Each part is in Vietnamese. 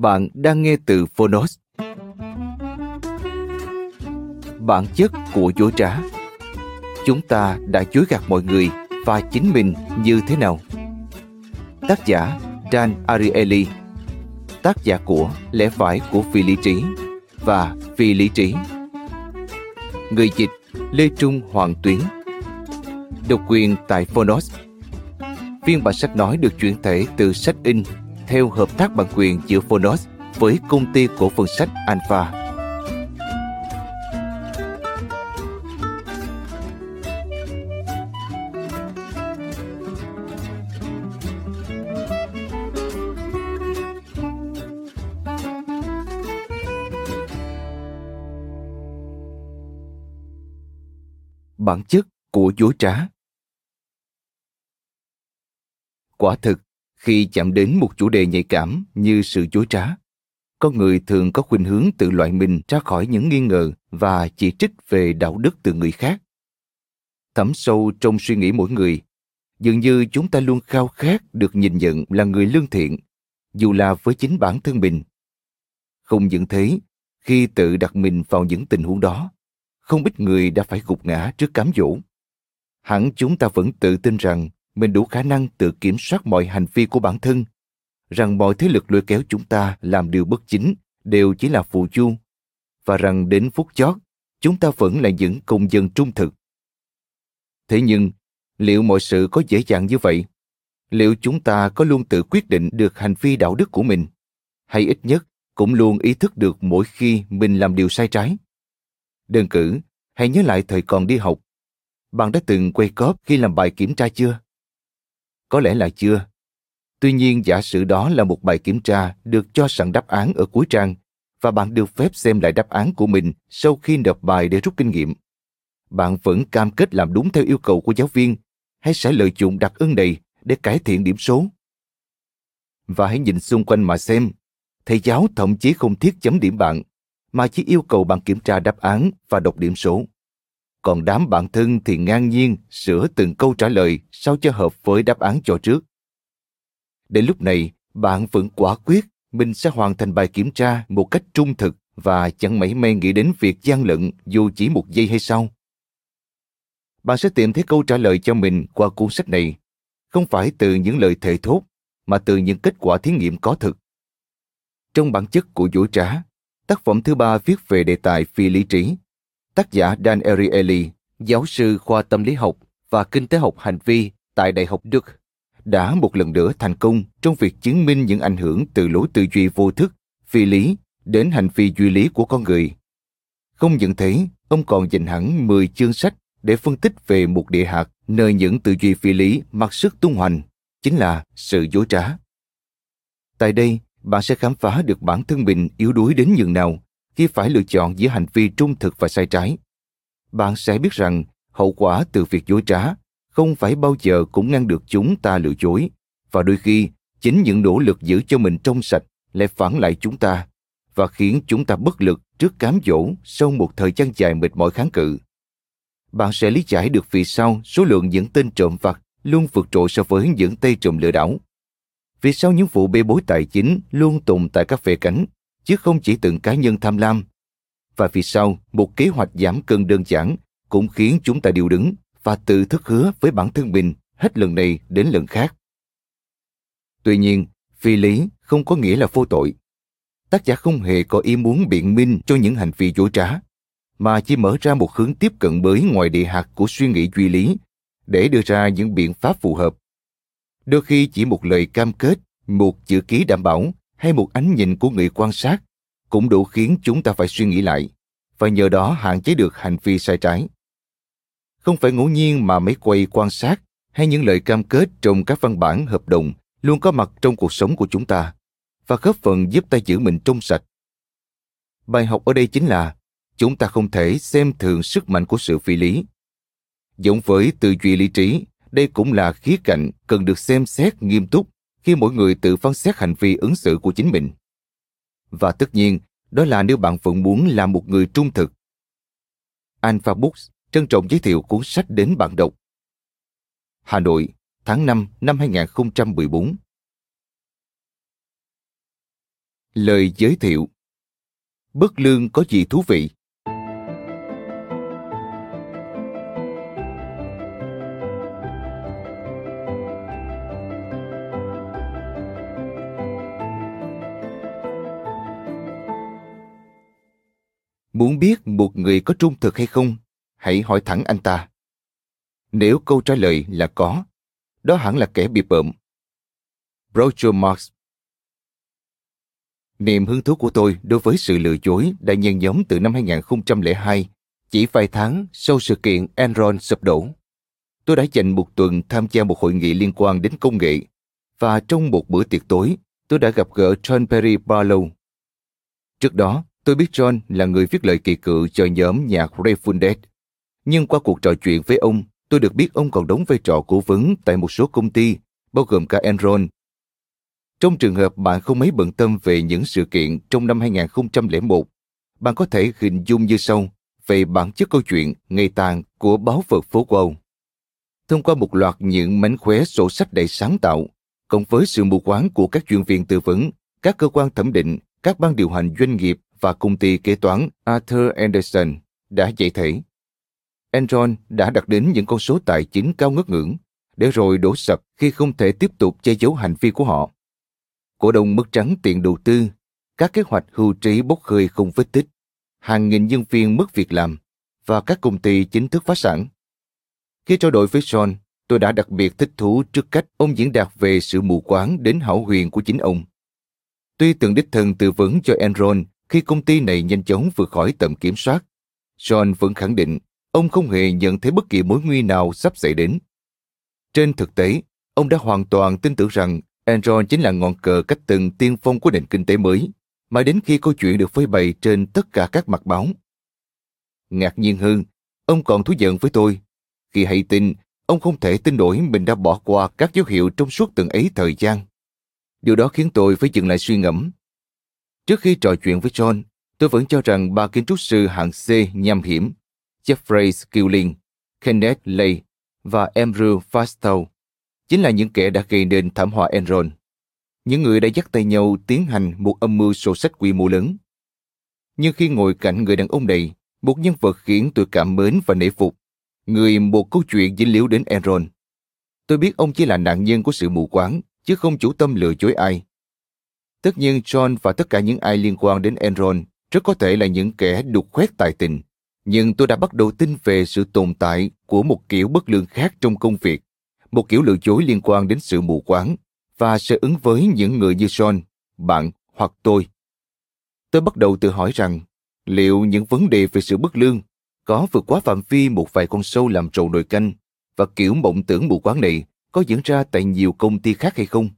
Bạn đang nghe từ Phonos. Bản chất của dối trá. Chúng ta đã dối gạt mọi người và chính mình như thế nào? Tác giả Dan Ariely. Tác giả của Lẽ phải của phi lý trí và phi lý trí. Người dịch Lê Trung Hoàng Tuyến. Độc quyền tại Phonos. Phiên bản sách nói được chuyển thể từ sách in theo hợp tác bản quyền giữa Phonos với công ty cổ phần sách Alpha. Bản chất của dối trá Quả thực, khi chạm đến một chủ đề nhạy cảm như sự chối trá. Con người thường có khuynh hướng tự loại mình ra khỏi những nghi ngờ và chỉ trích về đạo đức từ người khác. Thấm sâu trong suy nghĩ mỗi người. Dường như chúng ta luôn khao khát được nhìn nhận là người lương thiện, dù là với chính bản thân mình. Không những thế, khi tự đặt mình vào những tình huống đó, không ít người đã phải gục ngã trước cám dỗ. Hẳn chúng ta vẫn tự tin rằng mình đủ khả năng tự kiểm soát mọi hành vi của bản thân, rằng mọi thế lực lôi kéo chúng ta làm điều bất chính đều chỉ là phụ chu và rằng đến phút chót, chúng ta vẫn là những công dân trung thực. Thế nhưng, liệu mọi sự có dễ dàng như vậy? Liệu chúng ta có luôn tự quyết định được hành vi đạo đức của mình? Hay ít nhất, cũng luôn ý thức được mỗi khi mình làm điều sai trái? Đơn cử, hãy nhớ lại thời còn đi học. Bạn đã từng quay cóp khi làm bài kiểm tra chưa? Có lẽ là chưa. Tuy nhiên giả sử đó là một bài kiểm tra được cho sẵn đáp án ở cuối trang và bạn được phép xem lại đáp án của mình sau khi nộp bài để rút kinh nghiệm. Bạn vẫn cam kết làm đúng theo yêu cầu của giáo viên hay sẽ lợi dụng đặc ân này để cải thiện điểm số? Và hãy nhìn xung quanh mà xem, thầy giáo thậm chí không thiết chấm điểm bạn, mà chỉ yêu cầu bạn kiểm tra đáp án và đọc điểm số còn đám bạn thân thì ngang nhiên sửa từng câu trả lời sao cho hợp với đáp án cho trước. Đến lúc này, bạn vẫn quả quyết mình sẽ hoàn thành bài kiểm tra một cách trung thực và chẳng mấy may nghĩ đến việc gian lận dù chỉ một giây hay sau. Bạn sẽ tìm thấy câu trả lời cho mình qua cuốn sách này, không phải từ những lời thề thốt, mà từ những kết quả thí nghiệm có thực. Trong bản chất của vũ trá, tác phẩm thứ ba viết về đề tài phi lý trí Tác giả Dan Ariely, giáo sư khoa tâm lý học và kinh tế học hành vi tại Đại học Đức, đã một lần nữa thành công trong việc chứng minh những ảnh hưởng từ lối tư duy vô thức, phi lý đến hành vi duy lý của con người. Không những thế, ông còn dành hẳn 10 chương sách để phân tích về một địa hạt nơi những tư duy phi lý mặc sức tung hoành, chính là sự dối trá. Tại đây, bạn sẽ khám phá được bản thân mình yếu đuối đến nhường nào khi phải lựa chọn giữa hành vi trung thực và sai trái bạn sẽ biết rằng hậu quả từ việc dối trá không phải bao giờ cũng ngăn được chúng ta lừa dối, và đôi khi chính những nỗ lực giữ cho mình trong sạch lại phản lại chúng ta và khiến chúng ta bất lực trước cám dỗ sau một thời gian dài mệt mỏi kháng cự. Bạn sẽ lý giải được vì sao số lượng những tên trộm vặt luôn vượt trội so với những tay trộm lừa đảo. Vì sao những vụ bê bối tài chính luôn tồn tại các vệ cánh chứ không chỉ từng cá nhân tham lam. Và vì sau một kế hoạch giảm cân đơn giản cũng khiến chúng ta điều đứng và tự thức hứa với bản thân mình hết lần này đến lần khác. Tuy nhiên, phi lý không có nghĩa là vô tội. Tác giả không hề có ý muốn biện minh cho những hành vi dối trá, mà chỉ mở ra một hướng tiếp cận mới ngoài địa hạt của suy nghĩ duy lý để đưa ra những biện pháp phù hợp. Đôi khi chỉ một lời cam kết, một chữ ký đảm bảo hay một ánh nhìn của người quan sát cũng đủ khiến chúng ta phải suy nghĩ lại và nhờ đó hạn chế được hành vi sai trái. Không phải ngẫu nhiên mà mấy quay quan sát hay những lời cam kết trong các văn bản hợp đồng luôn có mặt trong cuộc sống của chúng ta và góp phần giúp ta giữ mình trong sạch. Bài học ở đây chính là chúng ta không thể xem thường sức mạnh của sự phi lý. Giống với tư duy lý trí, đây cũng là khía cạnh cần được xem xét nghiêm túc khi mỗi người tự phán xét hành vi ứng xử của chính mình. Và tất nhiên, đó là nếu bạn vẫn muốn là một người trung thực. Alpha Books trân trọng giới thiệu cuốn sách đến bạn đọc. Hà Nội, tháng 5 năm 2014 Lời giới thiệu Bất lương có gì thú vị? Muốn biết một người có trung thực hay không, hãy hỏi thẳng anh ta. Nếu câu trả lời là có, đó hẳn là kẻ bị bợm. Roger Marx Niềm hứng thú của tôi đối với sự lừa dối đã nhân nhóm từ năm 2002, chỉ vài tháng sau sự kiện Enron sụp đổ. Tôi đã dành một tuần tham gia một hội nghị liên quan đến công nghệ, và trong một bữa tiệc tối, tôi đã gặp gỡ John Perry Barlow. Trước đó, tôi biết John là người viết lời kỳ cựu cho nhóm nhạc Refunded, nhưng qua cuộc trò chuyện với ông, tôi được biết ông còn đóng vai trò cố vấn tại một số công ty, bao gồm cả Enron. Trong trường hợp bạn không mấy bận tâm về những sự kiện trong năm 2001, bạn có thể hình dung như sau về bản chất câu chuyện ngày tàn của báo vật phố Wall. Thông qua một loạt những mánh khóe sổ sách đầy sáng tạo, cộng với sự mù quáng của các chuyên viên tư vấn, các cơ quan thẩm định, các ban điều hành doanh nghiệp và công ty kế toán Arthur Anderson đã dạy thể. Enron đã đặt đến những con số tài chính cao ngất ngưỡng, để rồi đổ sập khi không thể tiếp tục che giấu hành vi của họ. Cổ đông mất trắng tiền đầu tư, các kế hoạch hưu trí bốc hơi không vết tích, hàng nghìn nhân viên mất việc làm và các công ty chính thức phá sản. Khi trao đổi với John, tôi đã đặc biệt thích thú trước cách ông diễn đạt về sự mù quáng đến hảo huyền của chính ông. Tuy từng đích thân tư vấn cho Enron khi công ty này nhanh chóng vượt khỏi tầm kiểm soát, John vẫn khẳng định ông không hề nhận thấy bất kỳ mối nguy nào sắp xảy đến. Trên thực tế, ông đã hoàn toàn tin tưởng rằng Enron chính là ngọn cờ cách từng tiên phong của nền kinh tế mới, mà đến khi câu chuyện được phơi bày trên tất cả các mặt báo. Ngạc nhiên hơn, ông còn thú giận với tôi. Khi hay tin, ông không thể tin nổi mình đã bỏ qua các dấu hiệu trong suốt từng ấy thời gian. Điều đó khiến tôi phải dừng lại suy ngẫm. Trước khi trò chuyện với John, tôi vẫn cho rằng ba kiến trúc sư hạng C nham hiểm, Jeffrey Skilling, Kenneth Lay và Andrew Fastow chính là những kẻ đã gây nên thảm họa Enron. Những người đã dắt tay nhau tiến hành một âm mưu sổ sách quy mô lớn. Nhưng khi ngồi cạnh người đàn ông này, một nhân vật khiến tôi cảm mến và nể phục, người một câu chuyện dính líu đến Enron. Tôi biết ông chỉ là nạn nhân của sự mù quáng, chứ không chủ tâm lừa dối ai. Tất nhiên John và tất cả những ai liên quan đến Enron rất có thể là những kẻ đục khoét tài tình. Nhưng tôi đã bắt đầu tin về sự tồn tại của một kiểu bất lương khác trong công việc, một kiểu lừa dối liên quan đến sự mù quáng và sẽ ứng với những người như John, bạn hoặc tôi. Tôi bắt đầu tự hỏi rằng liệu những vấn đề về sự bất lương có vượt quá phạm vi một vài con sâu làm trầu nồi canh và kiểu mộng tưởng mù quáng này có diễn ra tại nhiều công ty khác hay không?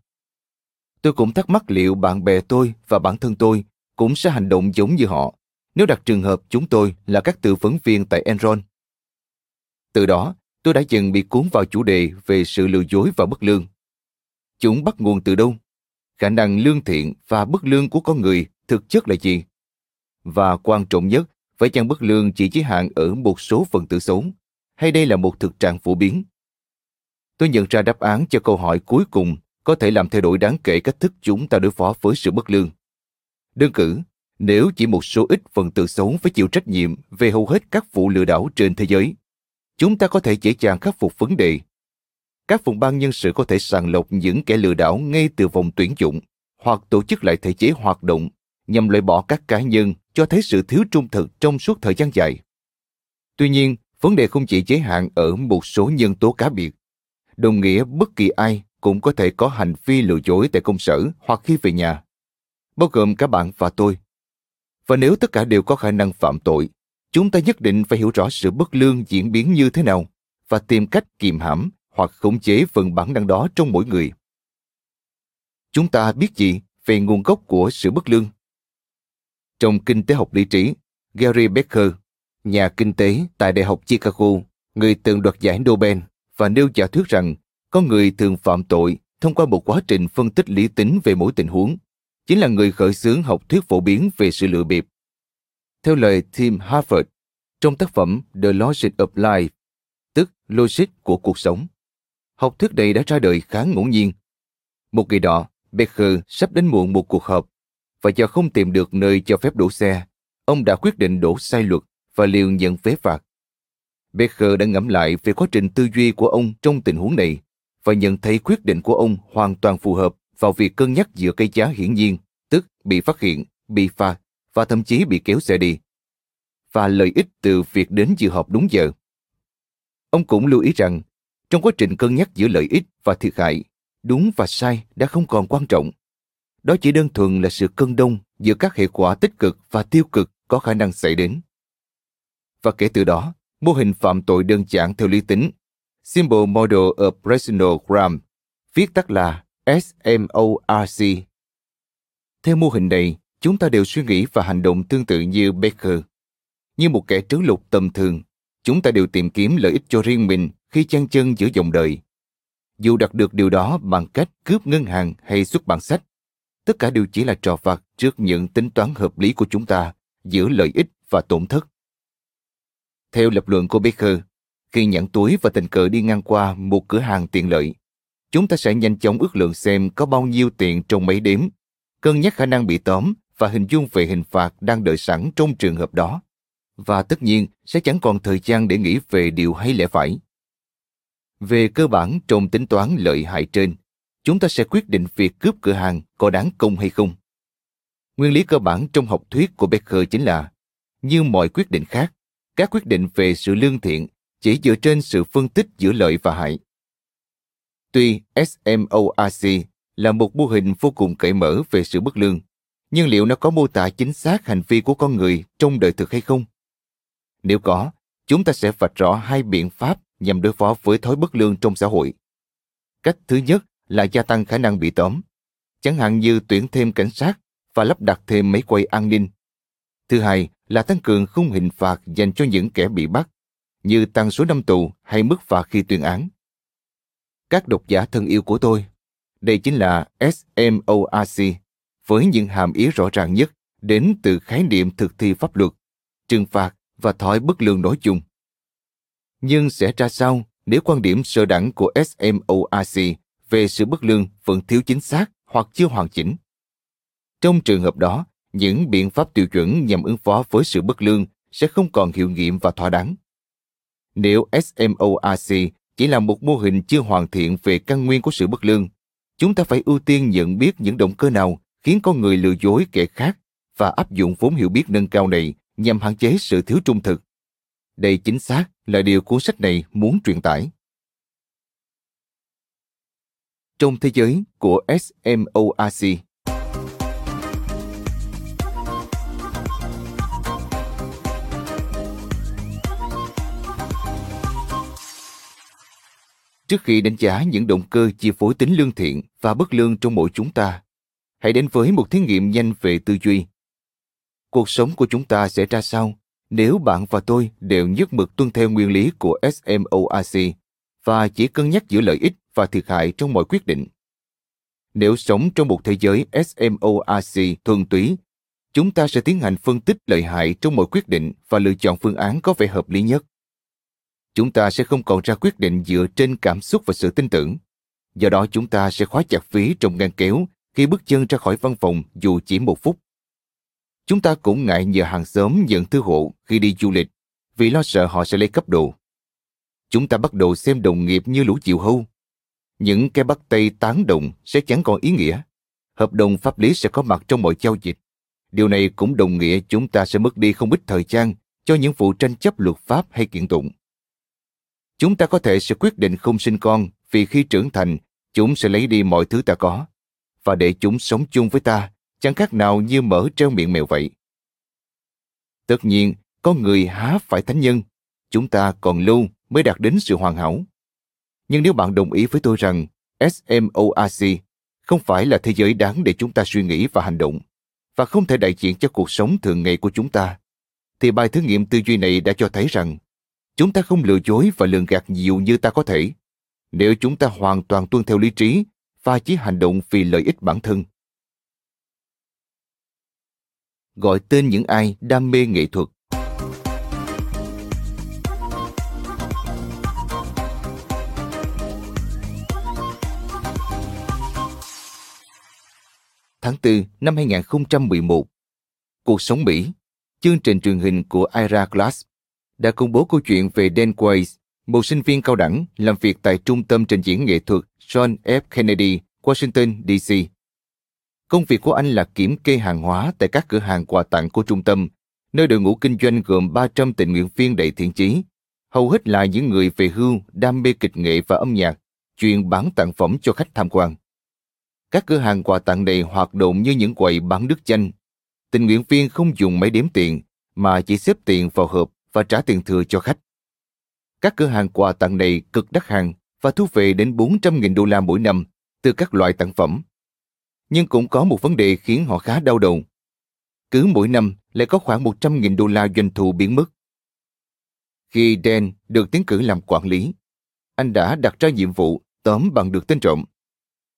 Tôi cũng thắc mắc liệu bạn bè tôi và bản thân tôi cũng sẽ hành động giống như họ nếu đặt trường hợp chúng tôi là các tư vấn viên tại Enron. Từ đó, tôi đã dần bị cuốn vào chủ đề về sự lừa dối và bất lương. Chúng bắt nguồn từ đâu? Khả năng lương thiện và bất lương của con người thực chất là gì? Và quan trọng nhất, phải chăng bất lương chỉ giới hạn ở một số phần tử xấu, hay đây là một thực trạng phổ biến? Tôi nhận ra đáp án cho câu hỏi cuối cùng có thể làm thay đổi đáng kể cách thức chúng ta đối phó với sự bất lương. Đơn cử, nếu chỉ một số ít phần tử xấu phải chịu trách nhiệm về hầu hết các vụ lừa đảo trên thế giới, chúng ta có thể dễ dàng khắc phục vấn đề. Các phòng ban nhân sự có thể sàng lọc những kẻ lừa đảo ngay từ vòng tuyển dụng hoặc tổ chức lại thể chế hoạt động nhằm loại bỏ các cá nhân cho thấy sự thiếu trung thực trong suốt thời gian dài. Tuy nhiên, vấn đề không chỉ giới hạn ở một số nhân tố cá biệt. Đồng nghĩa bất kỳ ai cũng có thể có hành vi lừa dối tại công sở hoặc khi về nhà, bao gồm cả bạn và tôi. Và nếu tất cả đều có khả năng phạm tội, chúng ta nhất định phải hiểu rõ sự bất lương diễn biến như thế nào và tìm cách kiềm hãm hoặc khống chế phần bản năng đó trong mỗi người. Chúng ta biết gì về nguồn gốc của sự bất lương? Trong kinh tế học lý trí, Gary Becker, nhà kinh tế tại Đại học Chicago, người từng đoạt giải Nobel và nêu giả thuyết rằng con người thường phạm tội thông qua một quá trình phân tích lý tính về mỗi tình huống, chính là người khởi xướng học thuyết phổ biến về sự lựa bịp. Theo lời Tim Harford, trong tác phẩm The Logic of Life, tức logic của cuộc sống, học thuyết này đã ra đời khá ngẫu nhiên. Một ngày đó, Becker sắp đến muộn một cuộc họp và do không tìm được nơi cho phép đổ xe, ông đã quyết định đổ sai luật và liều nhận phế phạt. Becker đã ngẫm lại về quá trình tư duy của ông trong tình huống này và nhận thấy quyết định của ông hoàn toàn phù hợp vào việc cân nhắc giữa cái giá hiển nhiên, tức bị phát hiện, bị phạt và thậm chí bị kéo xe đi, và lợi ích từ việc đến dự họp đúng giờ. Ông cũng lưu ý rằng, trong quá trình cân nhắc giữa lợi ích và thiệt hại, đúng và sai đã không còn quan trọng. Đó chỉ đơn thuần là sự cân đông giữa các hệ quả tích cực và tiêu cực có khả năng xảy đến. Và kể từ đó, mô hình phạm tội đơn giản theo lý tính, Simple Model of Personal viết tắt là SMORC. Theo mô hình này, chúng ta đều suy nghĩ và hành động tương tự như Baker. Như một kẻ trứ lục tầm thường, chúng ta đều tìm kiếm lợi ích cho riêng mình khi chăn chân giữa dòng đời. Dù đạt được điều đó bằng cách cướp ngân hàng hay xuất bản sách, tất cả đều chỉ là trò vặt trước những tính toán hợp lý của chúng ta giữa lợi ích và tổn thất. Theo lập luận của Baker, khi nhẫn túi và tình cờ đi ngang qua một cửa hàng tiện lợi, chúng ta sẽ nhanh chóng ước lượng xem có bao nhiêu tiền trong mấy đếm, cân nhắc khả năng bị tóm và hình dung về hình phạt đang đợi sẵn trong trường hợp đó. Và tất nhiên sẽ chẳng còn thời gian để nghĩ về điều hay lẽ phải. Về cơ bản trong tính toán lợi hại trên, chúng ta sẽ quyết định việc cướp cửa hàng có đáng công hay không. Nguyên lý cơ bản trong học thuyết của Becker chính là, như mọi quyết định khác, các quyết định về sự lương thiện chỉ dựa trên sự phân tích giữa lợi và hại. Tuy SMORC là một mô hình vô cùng cởi mở về sự bất lương, nhưng liệu nó có mô tả chính xác hành vi của con người trong đời thực hay không? Nếu có, chúng ta sẽ vạch rõ hai biện pháp nhằm đối phó với thói bất lương trong xã hội. Cách thứ nhất là gia tăng khả năng bị tóm, chẳng hạn như tuyển thêm cảnh sát và lắp đặt thêm máy quay an ninh. Thứ hai là tăng cường khung hình phạt dành cho những kẻ bị bắt, như tăng số năm tù hay mức phạt khi tuyên án. Các độc giả thân yêu của tôi, đây chính là SMORC, với những hàm ý rõ ràng nhất đến từ khái niệm thực thi pháp luật, trừng phạt và thói bất lương nói chung. Nhưng sẽ ra sao nếu quan điểm sơ đẳng của SMORC về sự bất lương vẫn thiếu chính xác hoặc chưa hoàn chỉnh? Trong trường hợp đó, những biện pháp tiêu chuẩn nhằm ứng phó với sự bất lương sẽ không còn hiệu nghiệm và thỏa đáng. Nếu SMORC chỉ là một mô hình chưa hoàn thiện về căn nguyên của sự bất lương, chúng ta phải ưu tiên nhận biết những động cơ nào khiến con người lừa dối kẻ khác và áp dụng vốn hiểu biết nâng cao này nhằm hạn chế sự thiếu trung thực. Đây chính xác là điều cuốn sách này muốn truyền tải. Trong thế giới của SMORC Trước khi đánh giá những động cơ chi phối tính lương thiện và bất lương trong mỗi chúng ta, hãy đến với một thí nghiệm nhanh về tư duy. Cuộc sống của chúng ta sẽ ra sao nếu bạn và tôi đều nhất mực tuân theo nguyên lý của SMORC và chỉ cân nhắc giữa lợi ích và thiệt hại trong mọi quyết định? Nếu sống trong một thế giới SMORC thuần túy, chúng ta sẽ tiến hành phân tích lợi hại trong mọi quyết định và lựa chọn phương án có vẻ hợp lý nhất chúng ta sẽ không còn ra quyết định dựa trên cảm xúc và sự tin tưởng. Do đó chúng ta sẽ khóa chặt phí trong ngăn kéo khi bước chân ra khỏi văn phòng dù chỉ một phút. Chúng ta cũng ngại nhờ hàng xóm nhận thư hộ khi đi du lịch, vì lo sợ họ sẽ lấy cấp đồ. chúng ta bắt đầu xem đồng nghiệp như lũ chiều hâu. Những cái bắt tay tán đồng sẽ chẳng còn ý nghĩa. Hợp đồng pháp lý sẽ có mặt trong mọi giao dịch. Điều này cũng đồng nghĩa chúng ta sẽ mất đi không ít thời gian cho những vụ tranh chấp luật pháp hay kiện tụng. Chúng ta có thể sẽ quyết định không sinh con vì khi trưởng thành, chúng sẽ lấy đi mọi thứ ta có. Và để chúng sống chung với ta, chẳng khác nào như mở treo miệng mèo vậy. Tất nhiên, có người há phải thánh nhân, chúng ta còn lâu mới đạt đến sự hoàn hảo. Nhưng nếu bạn đồng ý với tôi rằng SMORC không phải là thế giới đáng để chúng ta suy nghĩ và hành động, và không thể đại diện cho cuộc sống thường ngày của chúng ta, thì bài thử nghiệm tư duy này đã cho thấy rằng chúng ta không lừa dối và lường gạt nhiều như ta có thể. Nếu chúng ta hoàn toàn tuân theo lý trí và chỉ hành động vì lợi ích bản thân. Gọi tên những ai đam mê nghệ thuật. Tháng 4 năm 2011, Cuộc sống Mỹ, chương trình truyền hình của Ira Glass đã công bố câu chuyện về Dan Quayle, một sinh viên cao đẳng làm việc tại Trung tâm Trình diễn nghệ thuật John F. Kennedy, Washington, D.C. Công việc của anh là kiểm kê hàng hóa tại các cửa hàng quà tặng của trung tâm, nơi đội ngũ kinh doanh gồm 300 tình nguyện viên đầy thiện chí, hầu hết là những người về hưu, đam mê kịch nghệ và âm nhạc, chuyên bán tặng phẩm cho khách tham quan. Các cửa hàng quà tặng này hoạt động như những quầy bán nước chanh. Tình nguyện viên không dùng máy đếm tiền, mà chỉ xếp tiền vào hộp và trả tiền thừa cho khách. Các cửa hàng quà tặng này cực đắt hàng và thu về đến 400.000 đô la mỗi năm từ các loại tặng phẩm. Nhưng cũng có một vấn đề khiến họ khá đau đầu. Cứ mỗi năm lại có khoảng 100.000 đô la doanh thu biến mất. Khi Dan được tiến cử làm quản lý, anh đã đặt ra nhiệm vụ tóm bằng được tên trộm.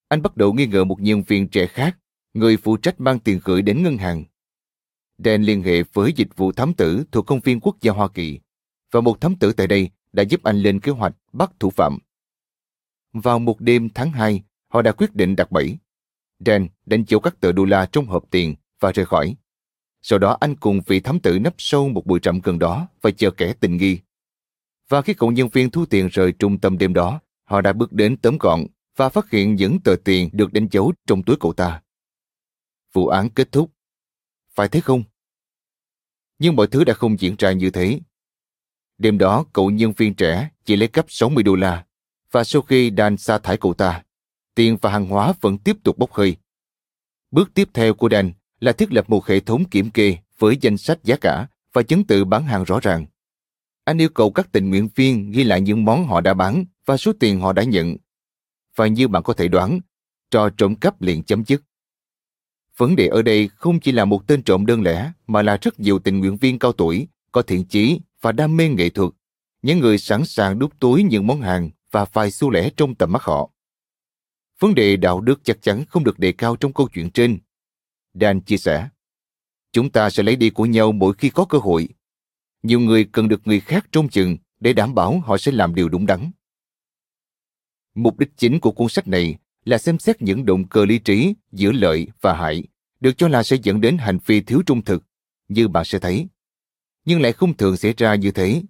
Anh bắt đầu nghi ngờ một nhân viên trẻ khác, người phụ trách mang tiền gửi đến ngân hàng. Dan liên hệ với dịch vụ thám tử thuộc công viên quốc gia Hoa Kỳ, và một thám tử tại đây đã giúp anh lên kế hoạch bắt thủ phạm. Vào một đêm tháng 2, họ đã quyết định đặt bẫy. Dan đánh dấu các tờ đô la trong hộp tiền và rời khỏi. Sau đó anh cùng vị thám tử nấp sâu một bụi rậm gần đó và chờ kẻ tình nghi. Và khi cậu nhân viên thu tiền rời trung tâm đêm đó, họ đã bước đến tóm gọn và phát hiện những tờ tiền được đánh dấu trong túi cậu ta. Vụ án kết thúc. Phải thế không? Nhưng mọi thứ đã không diễn ra như thế. Đêm đó, cậu nhân viên trẻ chỉ lấy cắp 60 đô la, và sau khi Dan sa thải cậu ta, tiền và hàng hóa vẫn tiếp tục bốc hơi. Bước tiếp theo của Dan là thiết lập một hệ thống kiểm kê với danh sách giá cả và chứng tự bán hàng rõ ràng. Anh yêu cầu các tình nguyện viên ghi lại những món họ đã bán và số tiền họ đã nhận. Và như bạn có thể đoán, trò trộm cắp liền chấm dứt. Vấn đề ở đây không chỉ là một tên trộm đơn lẻ mà là rất nhiều tình nguyện viên cao tuổi, có thiện chí và đam mê nghệ thuật, những người sẵn sàng đút túi những món hàng và vài xu lẻ trong tầm mắt họ. Vấn đề đạo đức chắc chắn không được đề cao trong câu chuyện trên. Dan chia sẻ, chúng ta sẽ lấy đi của nhau mỗi khi có cơ hội. Nhiều người cần được người khác trông chừng để đảm bảo họ sẽ làm điều đúng đắn. Mục đích chính của cuốn sách này là xem xét những động cơ lý trí giữa lợi và hại được cho là sẽ dẫn đến hành vi thiếu trung thực, như bạn sẽ thấy. Nhưng lại không thường xảy ra như thế.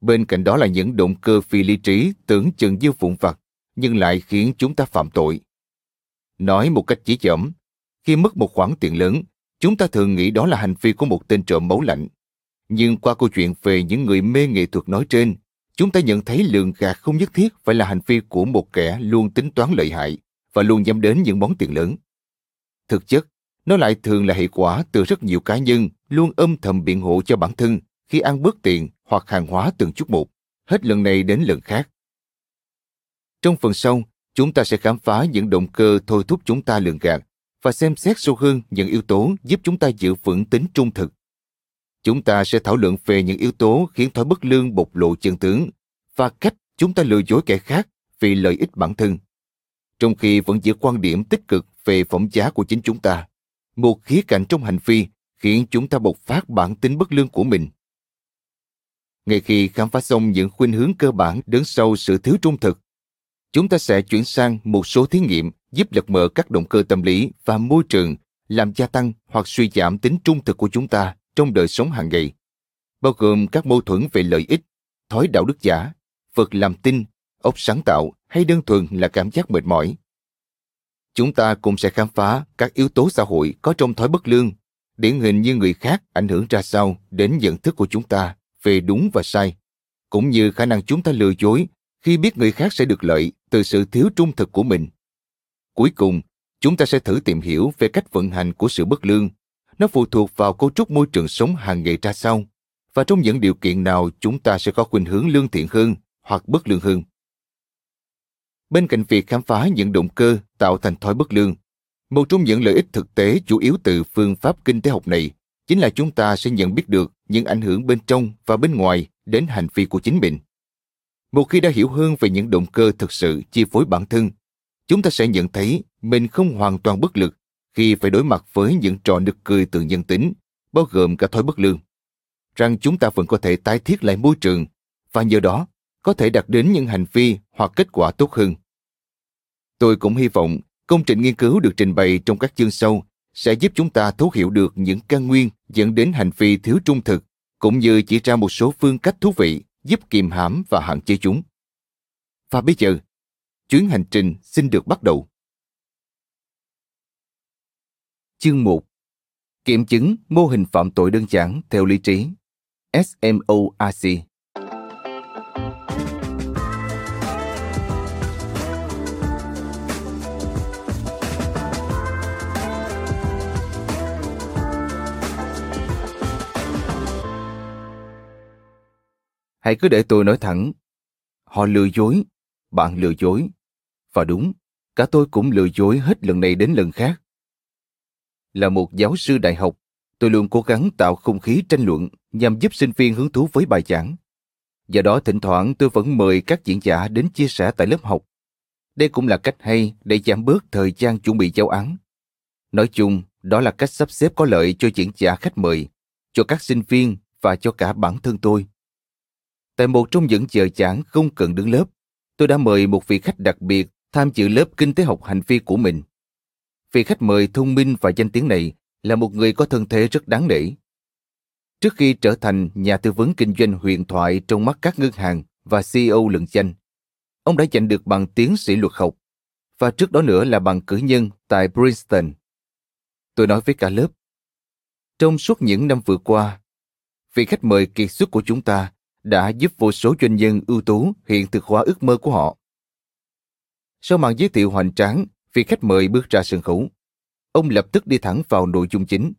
Bên cạnh đó là những động cơ phi lý trí tưởng chừng như vụn vặt, nhưng lại khiến chúng ta phạm tội. Nói một cách chỉ chậm, khi mất một khoản tiền lớn, chúng ta thường nghĩ đó là hành vi của một tên trộm máu lạnh. Nhưng qua câu chuyện về những người mê nghệ thuật nói trên, chúng ta nhận thấy lường gạt không nhất thiết phải là hành vi của một kẻ luôn tính toán lợi hại và luôn nhắm đến những món tiền lớn. Thực chất, nó lại thường là hệ quả từ rất nhiều cá nhân luôn âm thầm biện hộ cho bản thân khi ăn bớt tiền hoặc hàng hóa từng chút một, hết lần này đến lần khác. Trong phần sau, chúng ta sẽ khám phá những động cơ thôi thúc chúng ta lường gạt và xem xét sâu hơn những yếu tố giúp chúng ta giữ vững tính trung thực. Chúng ta sẽ thảo luận về những yếu tố khiến thói bất lương bộc lộ chân tướng và cách chúng ta lừa dối kẻ khác vì lợi ích bản thân, trong khi vẫn giữ quan điểm tích cực về phẩm giá của chính chúng ta. Một khía cạnh trong hành vi khiến chúng ta bộc phát bản tính bất lương của mình. Ngay khi khám phá xong những khuynh hướng cơ bản đứng sau sự thiếu trung thực, chúng ta sẽ chuyển sang một số thí nghiệm giúp lật mở các động cơ tâm lý và môi trường làm gia tăng hoặc suy giảm tính trung thực của chúng ta trong đời sống hàng ngày, bao gồm các mâu thuẫn về lợi ích, thói đạo đức giả vật làm tin ốc sáng tạo hay đơn thuần là cảm giác mệt mỏi. Chúng ta cũng sẽ khám phá các yếu tố xã hội có trong thói bất lương, điển hình như người khác ảnh hưởng ra sao đến nhận thức của chúng ta về đúng và sai, cũng như khả năng chúng ta lừa dối khi biết người khác sẽ được lợi từ sự thiếu trung thực của mình. Cuối cùng, chúng ta sẽ thử tìm hiểu về cách vận hành của sự bất lương. Nó phụ thuộc vào cấu trúc môi trường sống hàng ngày ra sao, và trong những điều kiện nào chúng ta sẽ có khuynh hướng lương thiện hơn hoặc bất lương hơn. Bên cạnh việc khám phá những động cơ tạo thành thói bất lương, một trong những lợi ích thực tế chủ yếu từ phương pháp kinh tế học này chính là chúng ta sẽ nhận biết được những ảnh hưởng bên trong và bên ngoài đến hành vi của chính mình. Một khi đã hiểu hơn về những động cơ thực sự chi phối bản thân, chúng ta sẽ nhận thấy mình không hoàn toàn bất lực khi phải đối mặt với những trò nực cười từ nhân tính, bao gồm cả thói bất lương. Rằng chúng ta vẫn có thể tái thiết lại môi trường và nhờ đó có thể đạt đến những hành vi hoặc kết quả tốt hơn. Tôi cũng hy vọng công trình nghiên cứu được trình bày trong các chương sau sẽ giúp chúng ta thấu hiểu được những căn nguyên dẫn đến hành vi thiếu trung thực, cũng như chỉ ra một số phương cách thú vị giúp kiềm hãm và hạn chế chúng. Và bây giờ, chuyến hành trình xin được bắt đầu. Chương 1 Kiểm chứng mô hình phạm tội đơn giản theo lý trí SMORC Hãy cứ để tôi nói thẳng. Họ lừa dối, bạn lừa dối. Và đúng, cả tôi cũng lừa dối hết lần này đến lần khác. Là một giáo sư đại học, tôi luôn cố gắng tạo không khí tranh luận nhằm giúp sinh viên hứng thú với bài giảng. Do đó thỉnh thoảng tôi vẫn mời các diễn giả đến chia sẻ tại lớp học. Đây cũng là cách hay để giảm bớt thời gian chuẩn bị giáo án. Nói chung, đó là cách sắp xếp có lợi cho diễn giả khách mời, cho các sinh viên và cho cả bản thân tôi. Tại một trong những giờ giảng không cần đứng lớp, tôi đã mời một vị khách đặc biệt tham dự lớp kinh tế học hành vi của mình. Vị khách mời thông minh và danh tiếng này là một người có thân thế rất đáng nể. Trước khi trở thành nhà tư vấn kinh doanh huyền thoại trong mắt các ngân hàng và CEO lừng danh, ông đã giành được bằng tiến sĩ luật học và trước đó nữa là bằng cử nhân tại Princeton. Tôi nói với cả lớp, trong suốt những năm vừa qua, vị khách mời kiệt xuất của chúng ta đã giúp vô số doanh nhân ưu tú hiện thực hóa ước mơ của họ. Sau màn giới thiệu hoành tráng, vị khách mời bước ra sân khấu. Ông lập tức đi thẳng vào nội dung chính.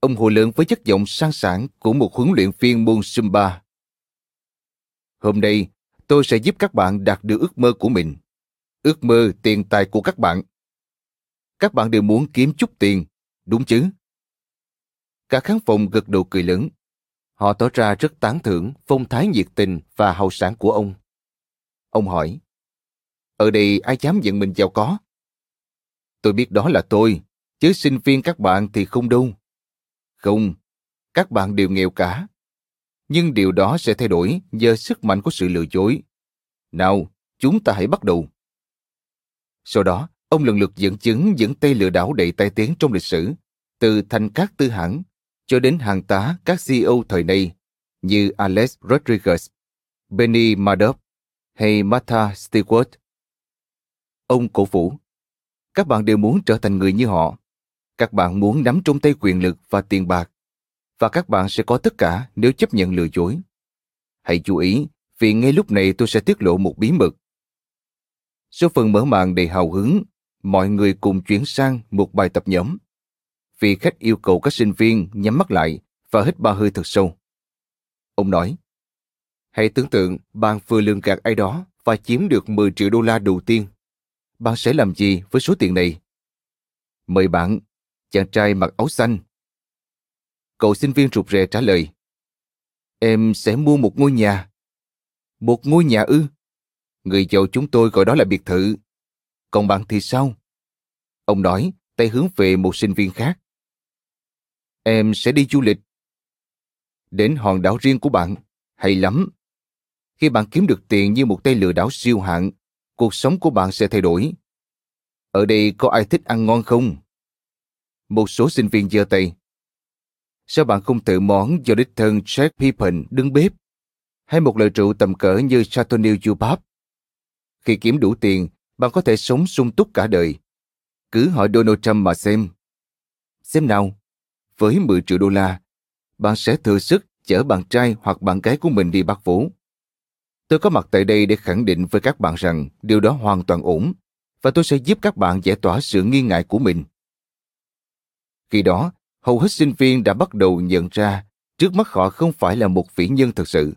Ông hồ lớn với chất giọng sang sảng của một huấn luyện viên môn Zumba. Hôm nay, tôi sẽ giúp các bạn đạt được ước mơ của mình. Ước mơ tiền tài của các bạn. Các bạn đều muốn kiếm chút tiền, đúng chứ? Cả khán phòng gật đầu cười lớn. Họ tỏ ra rất tán thưởng phong thái nhiệt tình và hào sản của ông. Ông hỏi, ở đây ai dám nhận mình giàu có? Tôi biết đó là tôi, chứ sinh viên các bạn thì không đâu. Không, các bạn đều nghèo cả. Nhưng điều đó sẽ thay đổi nhờ sức mạnh của sự lừa dối. Nào, chúng ta hãy bắt đầu. Sau đó, ông lần lượt dẫn chứng những tay lừa đảo đầy tai tiếng trong lịch sử, từ thành các tư hãng cho đến hàng tá các CEO thời nay như Alex Rodriguez, Benny Madoff hay Martha Stewart. Ông cổ vũ, các bạn đều muốn trở thành người như họ. Các bạn muốn nắm trong tay quyền lực và tiền bạc. Và các bạn sẽ có tất cả nếu chấp nhận lừa dối. Hãy chú ý, vì ngay lúc này tôi sẽ tiết lộ một bí mật. Số phần mở màn đầy hào hứng, mọi người cùng chuyển sang một bài tập nhóm vị khách yêu cầu các sinh viên nhắm mắt lại và hít ba hơi thật sâu. Ông nói, hãy tưởng tượng bạn vừa lường gạt ai đó và chiếm được 10 triệu đô la đầu tiên. Bạn sẽ làm gì với số tiền này? Mời bạn, chàng trai mặc áo xanh. Cậu sinh viên rụt rè trả lời, Em sẽ mua một ngôi nhà. Một ngôi nhà ư? Người giàu chúng tôi gọi đó là biệt thự. Còn bạn thì sao? Ông nói, tay hướng về một sinh viên khác. Em sẽ đi du lịch. Đến hòn đảo riêng của bạn. Hay lắm. Khi bạn kiếm được tiền như một tay lừa đảo siêu hạng, cuộc sống của bạn sẽ thay đổi. Ở đây có ai thích ăn ngon không? Một số sinh viên giơ tay. Sao bạn không tự món do đích thân Jack Pippen đứng bếp? hay một loại rượu tầm cỡ như Chateauneuf du Pape. Khi kiếm đủ tiền, bạn có thể sống sung túc cả đời. Cứ hỏi Donald Trump mà xem. Xem nào, với 10 triệu đô la, bạn sẽ thừa sức chở bạn trai hoặc bạn gái của mình đi bắt vũ. Tôi có mặt tại đây để khẳng định với các bạn rằng điều đó hoàn toàn ổn và tôi sẽ giúp các bạn giải tỏa sự nghi ngại của mình. Khi đó, hầu hết sinh viên đã bắt đầu nhận ra trước mắt họ không phải là một vĩ nhân thật sự.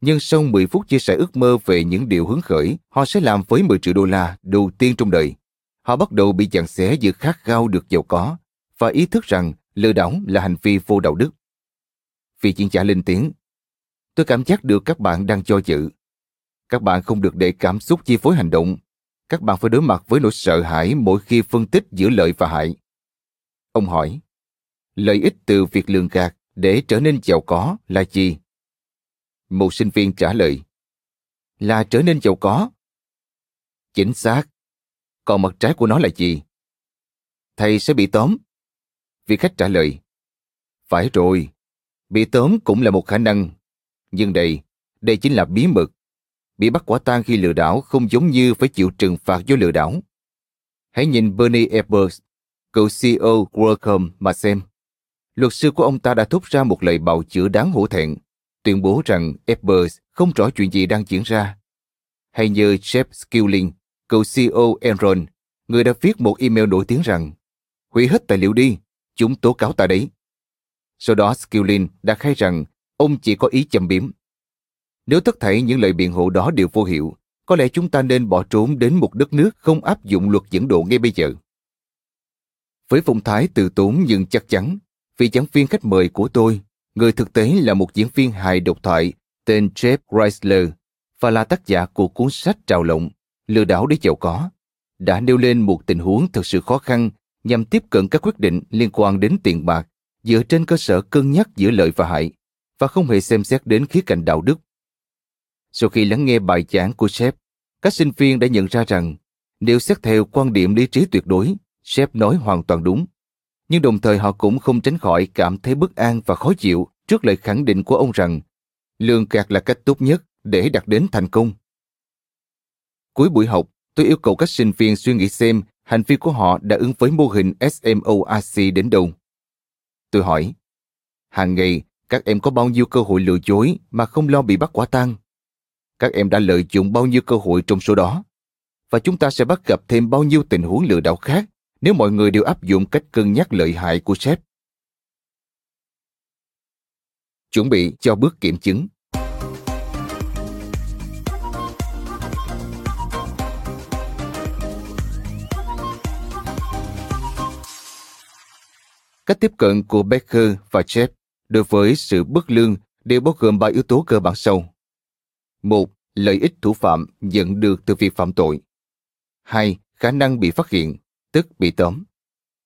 Nhưng sau 10 phút chia sẻ ước mơ về những điều hứng khởi họ sẽ làm với 10 triệu đô la đầu tiên trong đời, họ bắt đầu bị chặn xé giữa khát khao được giàu có và ý thức rằng lừa đảo là hành vi vô đạo đức. Vị chiến trả lên tiếng, tôi cảm giác được các bạn đang cho dự. Các bạn không được để cảm xúc chi phối hành động. Các bạn phải đối mặt với nỗi sợ hãi mỗi khi phân tích giữa lợi và hại. Ông hỏi, lợi ích từ việc lường gạt để trở nên giàu có là gì? Một sinh viên trả lời, là trở nên giàu có. Chính xác. Còn mặt trái của nó là gì? Thầy sẽ bị tóm. Vị khách trả lời, phải rồi, bị tóm cũng là một khả năng. Nhưng đây, đây chính là bí mật. Bị bắt quả tang khi lừa đảo không giống như phải chịu trừng phạt do lừa đảo. Hãy nhìn Bernie Ebbers, cựu CEO WorldCom mà xem. Luật sư của ông ta đã thúc ra một lời bào chữa đáng hổ thẹn, tuyên bố rằng Ebbers không rõ chuyện gì đang diễn ra. Hay như Jeff Skilling, cựu CEO Enron, người đã viết một email nổi tiếng rằng hủy hết tài liệu đi, chúng tố cáo ta đấy. Sau đó Skilling đã khai rằng ông chỉ có ý châm biếm. Nếu tất thảy những lời biện hộ đó đều vô hiệu, có lẽ chúng ta nên bỏ trốn đến một đất nước không áp dụng luật dẫn độ ngay bây giờ. Với phong thái từ tốn nhưng chắc chắn, vị giảng viên khách mời của tôi, người thực tế là một diễn viên hài độc thoại tên Jeff Chrysler và là tác giả của cuốn sách trào lộng Lừa đảo để giàu có, đã nêu lên một tình huống thực sự khó khăn nhằm tiếp cận các quyết định liên quan đến tiền bạc dựa trên cơ sở cân nhắc giữa lợi và hại và không hề xem xét đến khía cạnh đạo đức. Sau khi lắng nghe bài giảng của sếp, các sinh viên đã nhận ra rằng nếu xét theo quan điểm lý trí tuyệt đối, sếp nói hoàn toàn đúng. Nhưng đồng thời họ cũng không tránh khỏi cảm thấy bất an và khó chịu trước lời khẳng định của ông rằng lương gạt là cách tốt nhất để đạt đến thành công. Cuối buổi học, tôi yêu cầu các sinh viên suy nghĩ xem hành vi của họ đã ứng với mô hình SMORC đến đâu. Tôi hỏi, hàng ngày các em có bao nhiêu cơ hội lừa dối mà không lo bị bắt quả tang? Các em đã lợi dụng bao nhiêu cơ hội trong số đó? Và chúng ta sẽ bắt gặp thêm bao nhiêu tình huống lừa đảo khác nếu mọi người đều áp dụng cách cân nhắc lợi hại của sếp. Chuẩn bị cho bước kiểm chứng. Cách tiếp cận của Becker và Jeff đối với sự bất lương đều bao gồm ba yếu tố cơ bản sau. Một, lợi ích thủ phạm nhận được từ việc phạm tội. Hai, khả năng bị phát hiện, tức bị tóm.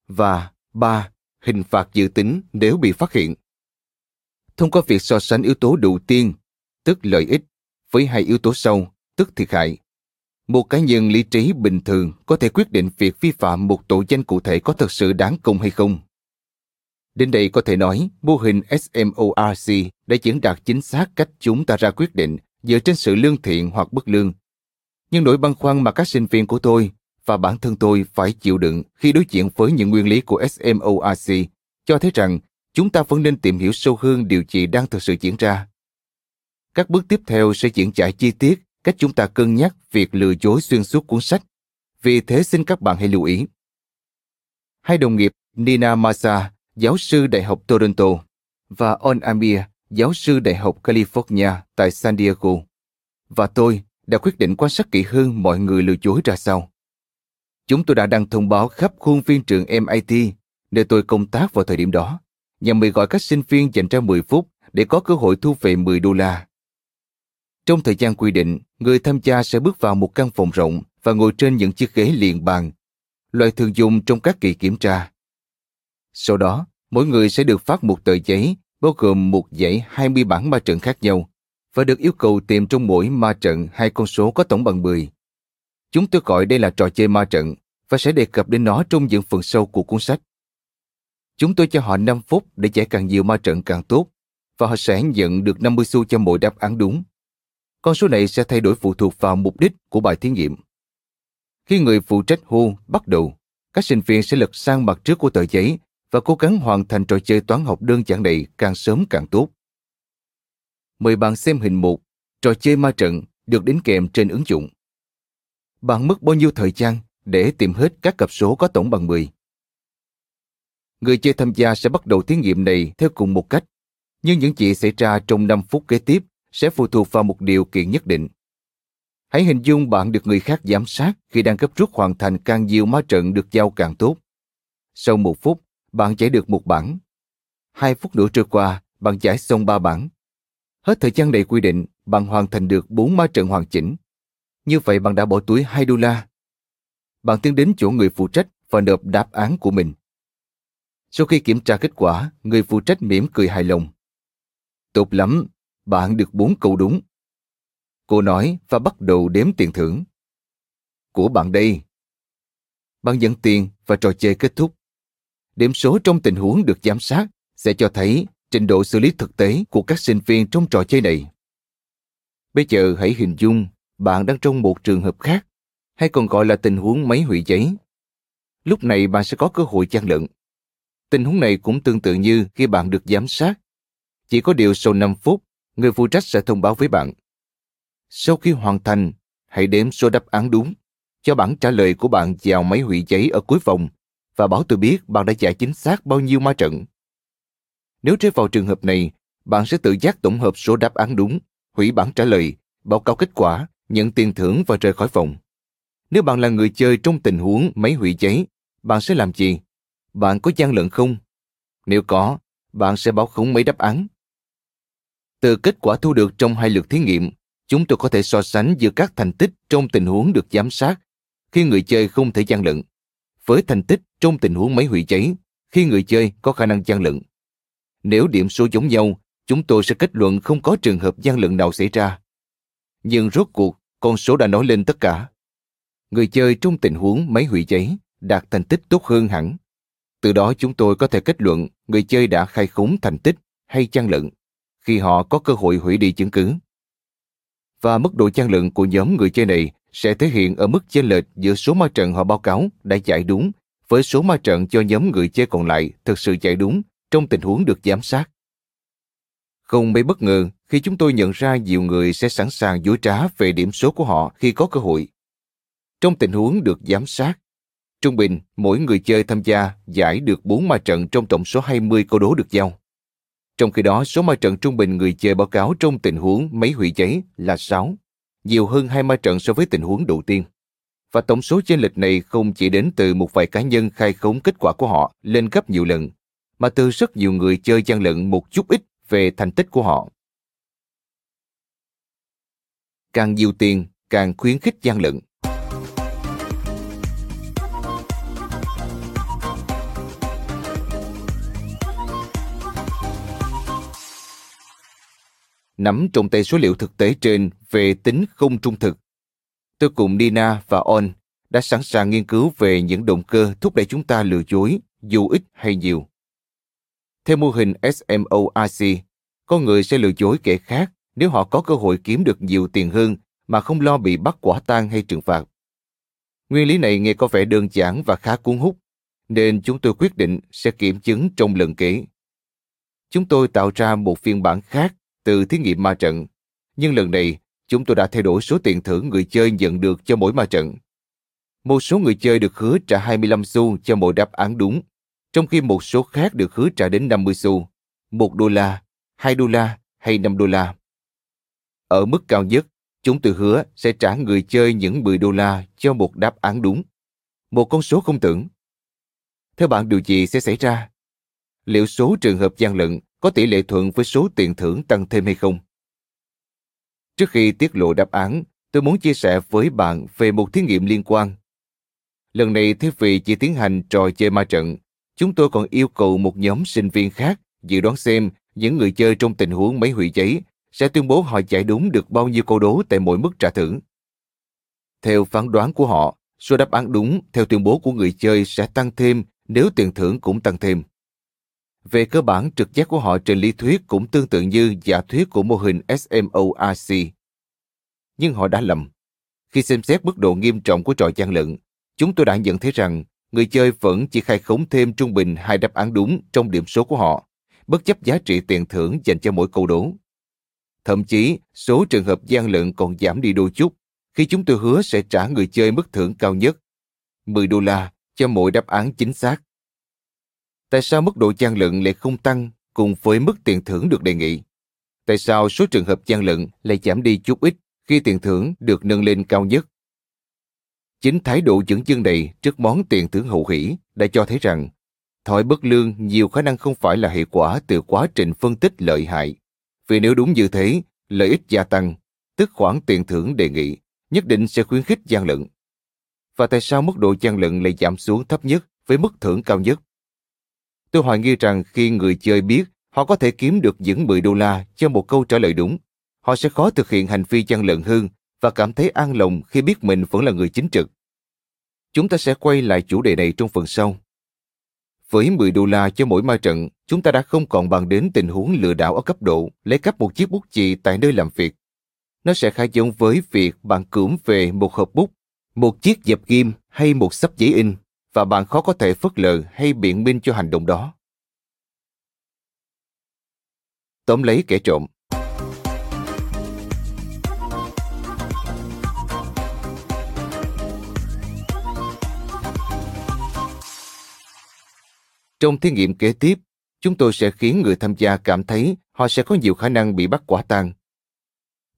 Và ba, hình phạt dự tính nếu bị phát hiện. Thông qua việc so sánh yếu tố đầu tiên, tức lợi ích, với hai yếu tố sau, tức thiệt hại. Một cá nhân lý trí bình thường có thể quyết định việc vi phạm một tội danh cụ thể có thật sự đáng công hay không. Đến đây có thể nói, mô hình SMORC đã diễn đạt chính xác cách chúng ta ra quyết định dựa trên sự lương thiện hoặc bất lương. Nhưng nỗi băn khoăn mà các sinh viên của tôi và bản thân tôi phải chịu đựng khi đối diện với những nguyên lý của SMORC cho thấy rằng chúng ta vẫn nên tìm hiểu sâu hơn điều gì đang thực sự diễn ra. Các bước tiếp theo sẽ diễn giải chi tiết cách chúng ta cân nhắc việc lừa dối xuyên suốt cuốn sách. Vì thế xin các bạn hãy lưu ý. Hai đồng nghiệp Nina Masa giáo sư Đại học Toronto, và On Amir, giáo sư Đại học California tại San Diego. Và tôi đã quyết định quan sát kỹ hơn mọi người lừa dối ra sao. Chúng tôi đã đăng thông báo khắp khuôn viên trường MIT, nơi tôi công tác vào thời điểm đó, nhằm mời gọi các sinh viên dành ra 10 phút để có cơ hội thu về 10 đô la. Trong thời gian quy định, người tham gia sẽ bước vào một căn phòng rộng và ngồi trên những chiếc ghế liền bàn, loại thường dùng trong các kỳ kiểm tra. Sau đó, mỗi người sẽ được phát một tờ giấy bao gồm một dãy 20 bản ma trận khác nhau và được yêu cầu tìm trong mỗi ma trận hai con số có tổng bằng 10. Chúng tôi gọi đây là trò chơi ma trận và sẽ đề cập đến nó trong những phần sau của cuốn sách. Chúng tôi cho họ 5 phút để giải càng nhiều ma trận càng tốt và họ sẽ nhận được 50 xu cho mỗi đáp án đúng. Con số này sẽ thay đổi phụ thuộc vào mục đích của bài thí nghiệm. Khi người phụ trách hô bắt đầu, các sinh viên sẽ lật sang mặt trước của tờ giấy và cố gắng hoàn thành trò chơi toán học đơn giản này càng sớm càng tốt. Mời bạn xem hình một trò chơi ma trận được đính kèm trên ứng dụng. Bạn mất bao nhiêu thời gian để tìm hết các cặp số có tổng bằng 10? Người chơi tham gia sẽ bắt đầu thí nghiệm này theo cùng một cách, nhưng những gì xảy ra trong 5 phút kế tiếp sẽ phụ thuộc vào một điều kiện nhất định. Hãy hình dung bạn được người khác giám sát khi đang gấp rút hoàn thành càng nhiều ma trận được giao càng tốt. Sau một phút, bạn giải được một bản. Hai phút nữa trôi qua, bạn giải xong ba bản. Hết thời gian đầy quy định, bạn hoàn thành được bốn ma trận hoàn chỉnh. Như vậy bạn đã bỏ túi 2 đô la. Bạn tiến đến chỗ người phụ trách và nộp đáp án của mình. Sau khi kiểm tra kết quả, người phụ trách mỉm cười hài lòng. Tốt lắm, bạn được bốn câu đúng. Cô nói và bắt đầu đếm tiền thưởng. Của bạn đây. Bạn nhận tiền và trò chơi kết thúc. Điểm số trong tình huống được giám sát sẽ cho thấy trình độ xử lý thực tế của các sinh viên trong trò chơi này. Bây giờ hãy hình dung bạn đang trong một trường hợp khác, hay còn gọi là tình huống máy hủy giấy. Lúc này bạn sẽ có cơ hội gian lận. Tình huống này cũng tương tự như khi bạn được giám sát. Chỉ có điều sau 5 phút, người phụ trách sẽ thông báo với bạn. Sau khi hoàn thành, hãy đếm số đáp án đúng, cho bản trả lời của bạn vào máy hủy giấy ở cuối vòng và báo tôi biết bạn đã giải chính xác bao nhiêu ma trận. Nếu rơi vào trường hợp này, bạn sẽ tự giác tổng hợp số đáp án đúng, hủy bản trả lời, báo cáo kết quả, nhận tiền thưởng và rời khỏi phòng. Nếu bạn là người chơi trong tình huống máy hủy giấy, bạn sẽ làm gì? Bạn có gian lận không? Nếu có, bạn sẽ báo khống mấy đáp án. Từ kết quả thu được trong hai lượt thí nghiệm, chúng tôi có thể so sánh giữa các thành tích trong tình huống được giám sát khi người chơi không thể gian lận với thành tích trong tình huống máy hủy cháy khi người chơi có khả năng gian lận. Nếu điểm số giống nhau, chúng tôi sẽ kết luận không có trường hợp gian lận nào xảy ra. Nhưng rốt cuộc, con số đã nói lên tất cả. Người chơi trong tình huống máy hủy cháy đạt thành tích tốt hơn hẳn. Từ đó chúng tôi có thể kết luận người chơi đã khai khống thành tích hay gian lận khi họ có cơ hội hủy đi chứng cứ. Và mức độ gian lận của nhóm người chơi này sẽ thể hiện ở mức chênh lệch giữa số ma trận họ báo cáo đã chạy đúng với số ma trận cho nhóm người chơi còn lại thực sự chạy đúng trong tình huống được giám sát. Không mấy bất ngờ khi chúng tôi nhận ra nhiều người sẽ sẵn sàng dối trá về điểm số của họ khi có cơ hội. Trong tình huống được giám sát, trung bình mỗi người chơi tham gia giải được 4 ma trận trong tổng số 20 câu đố được giao. Trong khi đó, số ma trận trung bình người chơi báo cáo trong tình huống máy hủy cháy là 6, nhiều hơn hai ma trận so với tình huống đầu tiên. Và tổng số chênh lệch này không chỉ đến từ một vài cá nhân khai khống kết quả của họ lên gấp nhiều lần, mà từ rất nhiều người chơi gian lận một chút ít về thành tích của họ. Càng nhiều tiền, càng khuyến khích gian lận. Nắm trong tay số liệu thực tế trên về tính không trung thực. Tôi cùng Nina và On đã sẵn sàng nghiên cứu về những động cơ thúc đẩy chúng ta lừa dối, dù ít hay nhiều. Theo mô hình SMORC, con người sẽ lừa dối kẻ khác nếu họ có cơ hội kiếm được nhiều tiền hơn mà không lo bị bắt quả tang hay trừng phạt. Nguyên lý này nghe có vẻ đơn giản và khá cuốn hút, nên chúng tôi quyết định sẽ kiểm chứng trong lần kể. Chúng tôi tạo ra một phiên bản khác từ thí nghiệm ma trận, nhưng lần này chúng tôi đã thay đổi số tiền thưởng người chơi nhận được cho mỗi ma trận. Một số người chơi được hứa trả 25 xu cho mỗi đáp án đúng, trong khi một số khác được hứa trả đến 50 xu, 1 đô la, 2 đô la hay 5 đô la. Ở mức cao nhất, chúng tôi hứa sẽ trả người chơi những 10 đô la cho một đáp án đúng. Một con số không tưởng. Theo bạn điều gì sẽ xảy ra? Liệu số trường hợp gian lận có tỷ lệ thuận với số tiền thưởng tăng thêm hay không? Trước khi tiết lộ đáp án, tôi muốn chia sẻ với bạn về một thí nghiệm liên quan. Lần này thay vì chỉ tiến hành trò chơi ma trận, chúng tôi còn yêu cầu một nhóm sinh viên khác dự đoán xem những người chơi trong tình huống máy hủy giấy sẽ tuyên bố họ giải đúng được bao nhiêu câu đố tại mỗi mức trả thưởng. Theo phán đoán của họ, số đáp án đúng theo tuyên bố của người chơi sẽ tăng thêm nếu tiền thưởng cũng tăng thêm. Về cơ bản, trực giác của họ trên lý thuyết cũng tương tự như giả thuyết của mô hình SMORC. Nhưng họ đã lầm. Khi xem xét mức độ nghiêm trọng của trò gian lận, chúng tôi đã nhận thấy rằng người chơi vẫn chỉ khai khống thêm trung bình hai đáp án đúng trong điểm số của họ, bất chấp giá trị tiền thưởng dành cho mỗi câu đố. Thậm chí, số trường hợp gian lận còn giảm đi đôi chút khi chúng tôi hứa sẽ trả người chơi mức thưởng cao nhất, 10 đô la cho mỗi đáp án chính xác. Tại sao mức độ gian lận lại không tăng cùng với mức tiền thưởng được đề nghị? Tại sao số trường hợp gian lận lại giảm đi chút ít khi tiền thưởng được nâng lên cao nhất? Chính thái độ dưỡng dưng này trước món tiền thưởng hậu hỷ đã cho thấy rằng thói bất lương nhiều khả năng không phải là hệ quả từ quá trình phân tích lợi hại. Vì nếu đúng như thế, lợi ích gia tăng, tức khoản tiền thưởng đề nghị, nhất định sẽ khuyến khích gian lận. Và tại sao mức độ gian lận lại giảm xuống thấp nhất với mức thưởng cao nhất? Tôi hoài nghi rằng khi người chơi biết họ có thể kiếm được những 10 đô la cho một câu trả lời đúng, họ sẽ khó thực hiện hành vi gian lận hơn và cảm thấy an lòng khi biết mình vẫn là người chính trực. Chúng ta sẽ quay lại chủ đề này trong phần sau. Với 10 đô la cho mỗi ma trận, chúng ta đã không còn bằng đến tình huống lừa đảo ở cấp độ lấy cắp một chiếc bút chì tại nơi làm việc. Nó sẽ khá giống với việc bạn cưỡng về một hộp bút, một chiếc dẹp ghim hay một sắp giấy in và bạn khó có thể phớt lờ hay biện minh cho hành động đó. Tóm lấy kẻ trộm Trong thí nghiệm kế tiếp, chúng tôi sẽ khiến người tham gia cảm thấy họ sẽ có nhiều khả năng bị bắt quả tang.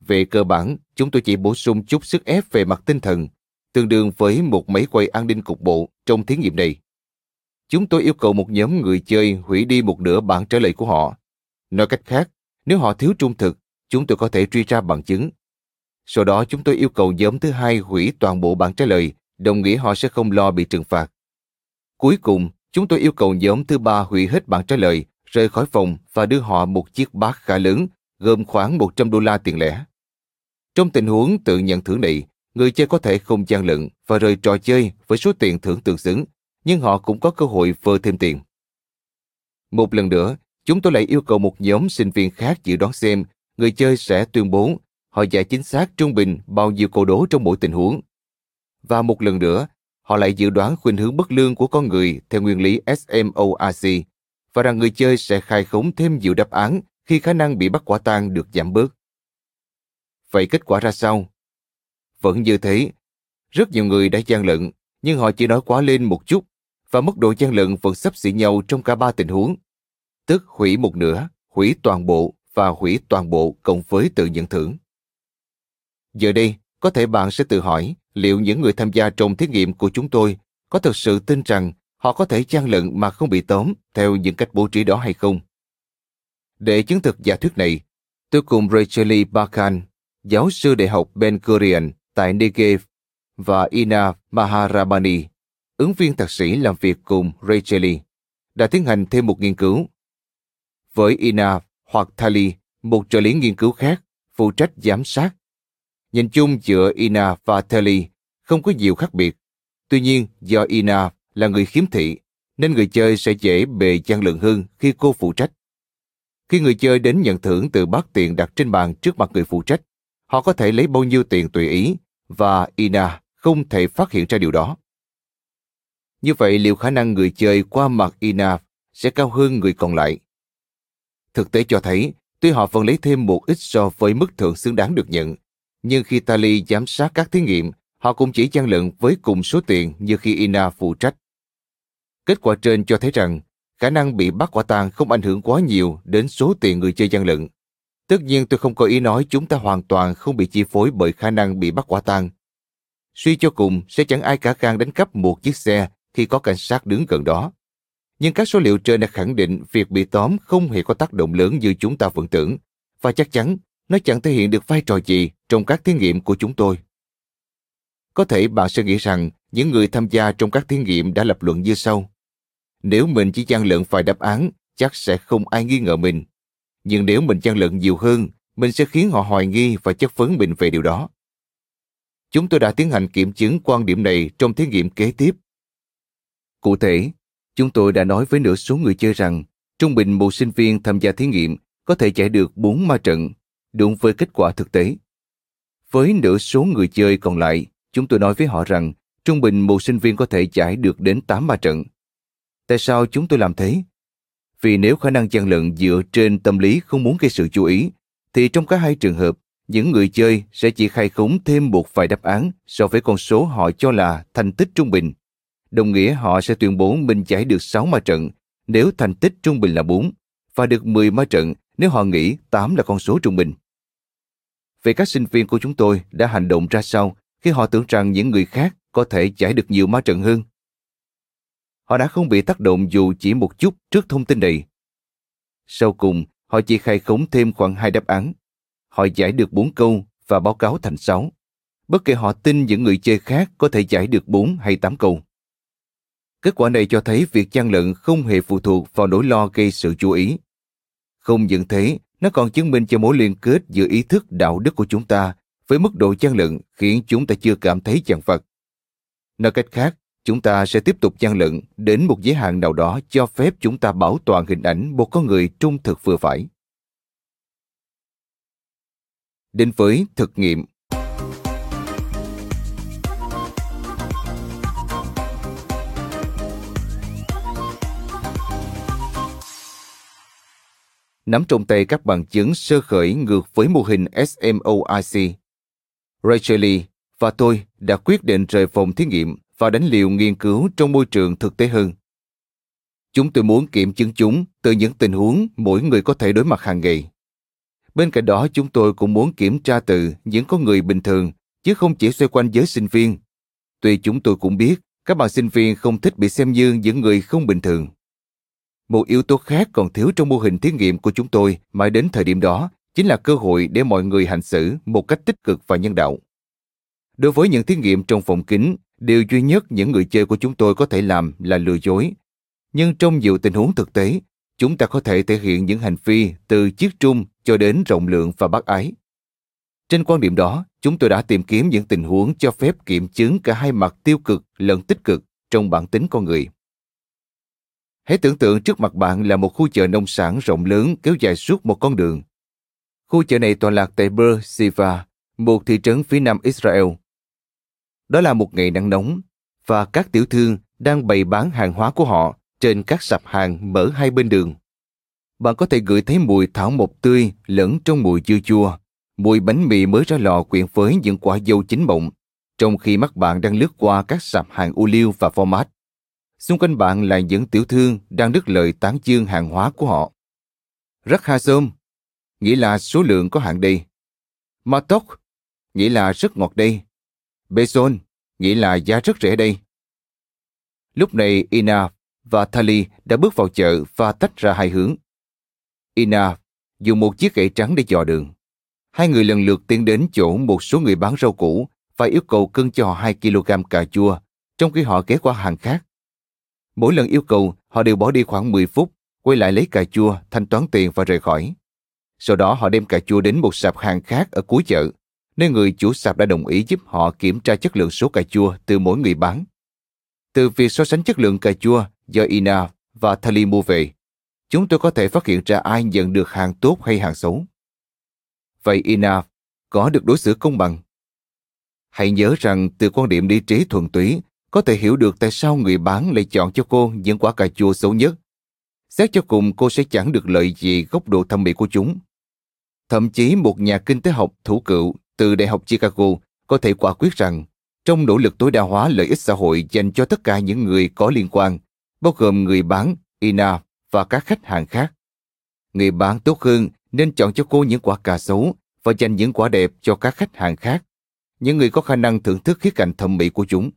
Về cơ bản, chúng tôi chỉ bổ sung chút sức ép về mặt tinh thần, tương đương với một máy quay an ninh cục bộ trong thí nghiệm này. Chúng tôi yêu cầu một nhóm người chơi hủy đi một nửa bản trả lời của họ. Nói cách khác, nếu họ thiếu trung thực, chúng tôi có thể truy ra bằng chứng. Sau đó chúng tôi yêu cầu nhóm thứ hai hủy toàn bộ bản trả lời, đồng nghĩa họ sẽ không lo bị trừng phạt. Cuối cùng, Chúng tôi yêu cầu nhóm thứ ba hủy hết bản trả lời, rời khỏi phòng và đưa họ một chiếc bát khá lớn, gồm khoảng 100 đô la tiền lẻ. Trong tình huống tự nhận thưởng này, người chơi có thể không gian lận và rời trò chơi với số tiền thưởng tương xứng, nhưng họ cũng có cơ hội vơ thêm tiền. Một lần nữa, chúng tôi lại yêu cầu một nhóm sinh viên khác dự đoán xem người chơi sẽ tuyên bố họ giải chính xác trung bình bao nhiêu câu đố trong mỗi tình huống. Và một lần nữa, họ lại dự đoán khuynh hướng bất lương của con người theo nguyên lý SMORC và rằng người chơi sẽ khai khống thêm nhiều đáp án khi khả năng bị bắt quả tang được giảm bớt. Vậy kết quả ra sao? Vẫn như thế, rất nhiều người đã gian lận, nhưng họ chỉ nói quá lên một chút và mức độ gian lận vẫn sắp xỉ nhau trong cả ba tình huống. Tức hủy một nửa, hủy toàn bộ và hủy toàn bộ cộng với tự nhận thưởng. Giờ đây, có thể bạn sẽ tự hỏi liệu những người tham gia trong thí nghiệm của chúng tôi có thực sự tin rằng họ có thể gian lận mà không bị tóm theo những cách bố trí đó hay không. Để chứng thực giả thuyết này, tôi cùng Rachel Bakan, giáo sư đại học Ben Gurion tại Negev và Ina Maharabani, ứng viên thạc sĩ làm việc cùng Rachel, đã tiến hành thêm một nghiên cứu. Với Ina hoặc Thali, một trợ lý nghiên cứu khác, phụ trách giám sát Nhìn chung giữa Ina và Thali không có nhiều khác biệt. Tuy nhiên, do Ina là người khiếm thị, nên người chơi sẽ dễ bề gian lận hơn khi cô phụ trách. Khi người chơi đến nhận thưởng từ bát tiền đặt trên bàn trước mặt người phụ trách, họ có thể lấy bao nhiêu tiền tùy ý và Ina không thể phát hiện ra điều đó. Như vậy liệu khả năng người chơi qua mặt Ina sẽ cao hơn người còn lại? Thực tế cho thấy, tuy họ vẫn lấy thêm một ít so với mức thưởng xứng đáng được nhận, nhưng khi Tali giám sát các thí nghiệm, họ cũng chỉ gian lận với cùng số tiền như khi Ina phụ trách. Kết quả trên cho thấy rằng khả năng bị bắt quả tang không ảnh hưởng quá nhiều đến số tiền người chơi gian lận. Tất nhiên tôi không có ý nói chúng ta hoàn toàn không bị chi phối bởi khả năng bị bắt quả tang. Suy cho cùng, sẽ chẳng ai cả gan đánh cắp một chiếc xe khi có cảnh sát đứng gần đó. Nhưng các số liệu trên đã khẳng định việc bị tóm không hề có tác động lớn như chúng ta vẫn tưởng, và chắc chắn nó chẳng thể hiện được vai trò gì trong các thí nghiệm của chúng tôi. Có thể bạn sẽ nghĩ rằng những người tham gia trong các thí nghiệm đã lập luận như sau. Nếu mình chỉ gian lận vài đáp án, chắc sẽ không ai nghi ngờ mình. Nhưng nếu mình gian lận nhiều hơn, mình sẽ khiến họ hoài nghi và chất vấn mình về điều đó. Chúng tôi đã tiến hành kiểm chứng quan điểm này trong thí nghiệm kế tiếp. Cụ thể, chúng tôi đã nói với nửa số người chơi rằng Trung bình một sinh viên tham gia thí nghiệm có thể giải được 4 ma trận, đúng với kết quả thực tế. Với nửa số người chơi còn lại, chúng tôi nói với họ rằng trung bình một sinh viên có thể giải được đến 8 ma trận. Tại sao chúng tôi làm thế? Vì nếu khả năng gian lận dựa trên tâm lý không muốn gây sự chú ý, thì trong cả hai trường hợp, những người chơi sẽ chỉ khai khống thêm một vài đáp án so với con số họ cho là thành tích trung bình. Đồng nghĩa họ sẽ tuyên bố mình giải được 6 ma trận nếu thành tích trung bình là 4 và được 10 ma trận nếu họ nghĩ 8 là con số trung bình. Vậy các sinh viên của chúng tôi đã hành động ra sao khi họ tưởng rằng những người khác có thể giải được nhiều ma trận hơn? Họ đã không bị tác động dù chỉ một chút trước thông tin này. Sau cùng, họ chỉ khai khống thêm khoảng hai đáp án. Họ giải được 4 câu và báo cáo thành 6. Bất kể họ tin những người chơi khác có thể giải được 4 hay 8 câu. Kết quả này cho thấy việc gian lận không hề phụ thuộc vào nỗi lo gây sự chú ý. Không những thế, nó còn chứng minh cho mối liên kết giữa ý thức đạo đức của chúng ta với mức độ gian lận khiến chúng ta chưa cảm thấy chằn vật. Nói cách khác, chúng ta sẽ tiếp tục gian lận đến một giới hạn nào đó cho phép chúng ta bảo toàn hình ảnh một con người trung thực vừa phải. Đến với thực nghiệm nắm trong tay các bằng chứng sơ khởi ngược với mô hình SMOIC. Rachel Lee và tôi đã quyết định rời phòng thí nghiệm và đánh liều nghiên cứu trong môi trường thực tế hơn. Chúng tôi muốn kiểm chứng chúng từ những tình huống mỗi người có thể đối mặt hàng ngày. Bên cạnh đó, chúng tôi cũng muốn kiểm tra từ những con người bình thường, chứ không chỉ xoay quanh giới sinh viên. Tuy chúng tôi cũng biết các bạn sinh viên không thích bị xem như những người không bình thường. Một yếu tố khác còn thiếu trong mô hình thí nghiệm của chúng tôi mãi đến thời điểm đó chính là cơ hội để mọi người hành xử một cách tích cực và nhân đạo. Đối với những thí nghiệm trong phòng kính, điều duy nhất những người chơi của chúng tôi có thể làm là lừa dối. Nhưng trong nhiều tình huống thực tế, chúng ta có thể thể hiện những hành vi từ chiếc trung cho đến rộng lượng và bác ái. Trên quan điểm đó, chúng tôi đã tìm kiếm những tình huống cho phép kiểm chứng cả hai mặt tiêu cực lẫn tích cực trong bản tính con người. Hãy tưởng tượng trước mặt bạn là một khu chợ nông sản rộng lớn kéo dài suốt một con đường. Khu chợ này tọa lạc tại Beer Siva, một thị trấn phía nam Israel. Đó là một ngày nắng nóng, và các tiểu thương đang bày bán hàng hóa của họ trên các sạp hàng mở hai bên đường. Bạn có thể ngửi thấy mùi thảo mộc tươi lẫn trong mùi dưa chua, mùi bánh mì mới ra lò quyện với những quả dâu chín mộng, trong khi mắt bạn đang lướt qua các sạp hàng ô liu và format. Xung quanh bạn là những tiểu thương đang đứt lời tán dương hàng hóa của họ. Rất ha sôm, nghĩa là số lượng có hạn đây. Matok, nghĩa là rất ngọt đây. Beson, nghĩa là giá rất rẻ đây. Lúc này Ina và Thali đã bước vào chợ và tách ra hai hướng. Ina dùng một chiếc gậy trắng để dò đường. Hai người lần lượt tiến đến chỗ một số người bán rau củ và yêu cầu cân cho họ 2 kg cà chua, trong khi họ ghé qua hàng khác. Mỗi lần yêu cầu, họ đều bỏ đi khoảng 10 phút, quay lại lấy cà chua, thanh toán tiền và rời khỏi. Sau đó họ đem cà chua đến một sạp hàng khác ở cuối chợ, nên người chủ sạp đã đồng ý giúp họ kiểm tra chất lượng số cà chua từ mỗi người bán. Từ việc so sánh chất lượng cà chua do Ina và Thali mua về, chúng tôi có thể phát hiện ra ai nhận được hàng tốt hay hàng xấu. Vậy Ina có được đối xử công bằng? Hãy nhớ rằng từ quan điểm lý trí thuần túy, có thể hiểu được tại sao người bán lại chọn cho cô những quả cà chua xấu nhất. Xét cho cùng cô sẽ chẳng được lợi gì góc độ thẩm mỹ của chúng. Thậm chí một nhà kinh tế học thủ cựu từ Đại học Chicago có thể quả quyết rằng trong nỗ lực tối đa hóa lợi ích xã hội dành cho tất cả những người có liên quan, bao gồm người bán, Ina và các khách hàng khác. Người bán tốt hơn nên chọn cho cô những quả cà xấu và dành những quả đẹp cho các khách hàng khác, những người có khả năng thưởng thức khía cạnh thẩm mỹ của chúng.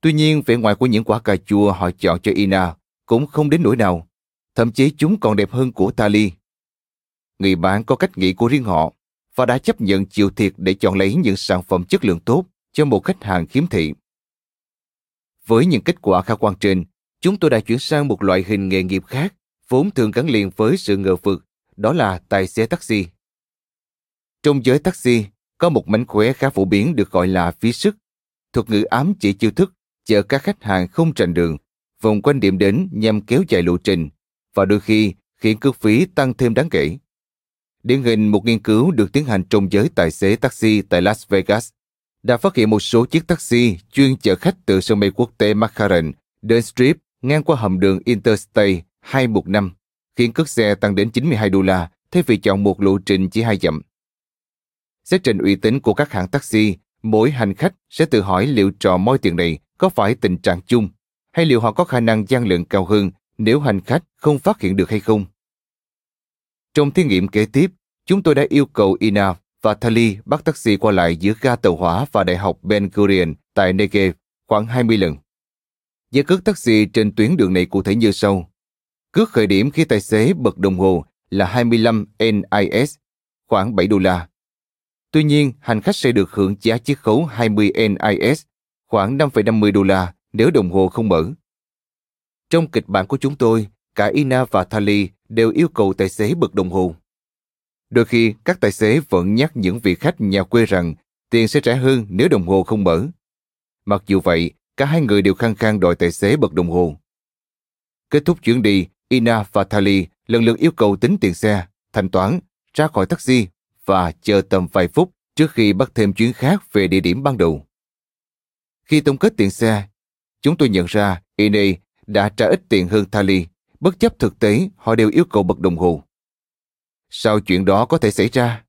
Tuy nhiên, vẻ ngoài của những quả cà chua họ chọn cho Ina cũng không đến nỗi nào. Thậm chí chúng còn đẹp hơn của Tali. Người bán có cách nghĩ của riêng họ và đã chấp nhận chịu thiệt để chọn lấy những sản phẩm chất lượng tốt cho một khách hàng khiếm thị. Với những kết quả khả quan trên, chúng tôi đã chuyển sang một loại hình nghề nghiệp khác vốn thường gắn liền với sự ngờ vực, đó là tài xế taxi. Trong giới taxi, có một mánh khóe khá phổ biến được gọi là phí sức. Thuật ngữ ám chỉ chiêu thức chở các khách hàng không trành đường, vòng quanh điểm đến nhằm kéo dài lộ trình, và đôi khi khiến cước phí tăng thêm đáng kể. Điển hình một nghiên cứu được tiến hành trong giới tài xế taxi tại Las Vegas đã phát hiện một số chiếc taxi chuyên chở khách từ sân bay quốc tế McCarran đến Strip ngang qua hầm đường Interstate 215, khiến cước xe tăng đến 92 đô la thay vì chọn một lộ trình chỉ hai dặm. Xét trên uy tín của các hãng taxi, mỗi hành khách sẽ tự hỏi liệu trò moi tiền này có phải tình trạng chung hay liệu họ có khả năng gian lượng cao hơn nếu hành khách không phát hiện được hay không. Trong thí nghiệm kế tiếp, chúng tôi đã yêu cầu Ina và Thali bắt taxi qua lại giữa ga tàu hỏa và Đại học Ben Gurion tại Negev khoảng 20 lần. Giá cước taxi trên tuyến đường này cụ thể như sau. Cước khởi điểm khi tài xế bật đồng hồ là 25 NIS, khoảng 7 đô la. Tuy nhiên, hành khách sẽ được hưởng giá chiết khấu 20 NIS, khoảng 5,50 đô la nếu đồng hồ không mở. Trong kịch bản của chúng tôi, cả Ina và Thali đều yêu cầu tài xế bật đồng hồ. Đôi khi, các tài xế vẫn nhắc những vị khách nhà quê rằng tiền sẽ trả hơn nếu đồng hồ không mở. Mặc dù vậy, cả hai người đều khăng khăng đòi tài xế bật đồng hồ. Kết thúc chuyến đi, Ina và Thali lần lượt yêu cầu tính tiền xe, thanh toán, ra khỏi taxi và chờ tầm vài phút trước khi bắt thêm chuyến khác về địa điểm ban đầu. Khi tổng kết tiền xe, chúng tôi nhận ra Ine đã trả ít tiền hơn Thali, bất chấp thực tế họ đều yêu cầu bật đồng hồ. Sao chuyện đó có thể xảy ra?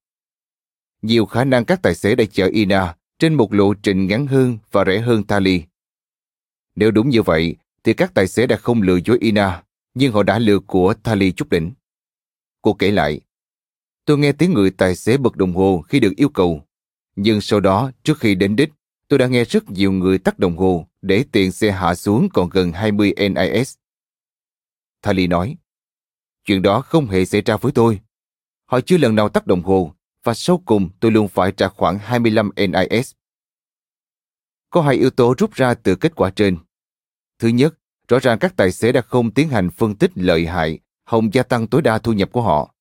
Nhiều khả năng các tài xế đã chở Ina trên một lộ trình ngắn hơn và rẻ hơn Thali. Nếu đúng như vậy, thì các tài xế đã không lừa dối Ina, nhưng họ đã lừa của Thali chút đỉnh. Cô kể lại, tôi nghe tiếng người tài xế bật đồng hồ khi được yêu cầu, nhưng sau đó, trước khi đến đích, tôi đã nghe rất nhiều người tắt đồng hồ để tiền xe hạ xuống còn gần 20 NIS. Thali nói, chuyện đó không hề xảy ra với tôi. Họ chưa lần nào tắt đồng hồ và sau cùng tôi luôn phải trả khoảng 25 NIS. Có hai yếu tố rút ra từ kết quả trên. Thứ nhất, rõ ràng các tài xế đã không tiến hành phân tích lợi hại, hòng gia tăng tối đa thu nhập của họ.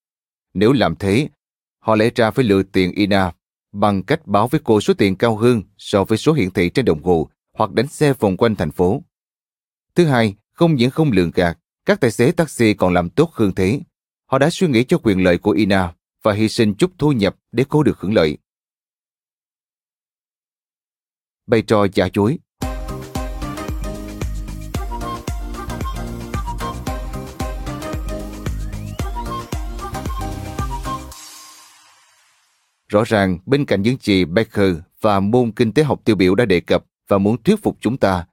Nếu làm thế, họ lẽ ra phải lựa tiền INA bằng cách báo với cô số tiền cao hơn so với số hiển thị trên đồng hồ hoặc đánh xe vòng quanh thành phố. Thứ hai, không những không lường gạt, các tài xế taxi còn làm tốt hơn thế. Họ đã suy nghĩ cho quyền lợi của Ina và hy sinh chút thu nhập để cô được hưởng lợi. Bày trò giả dối Rõ ràng, bên cạnh những gì Becker và môn kinh tế học tiêu biểu đã đề cập và muốn thuyết phục chúng ta,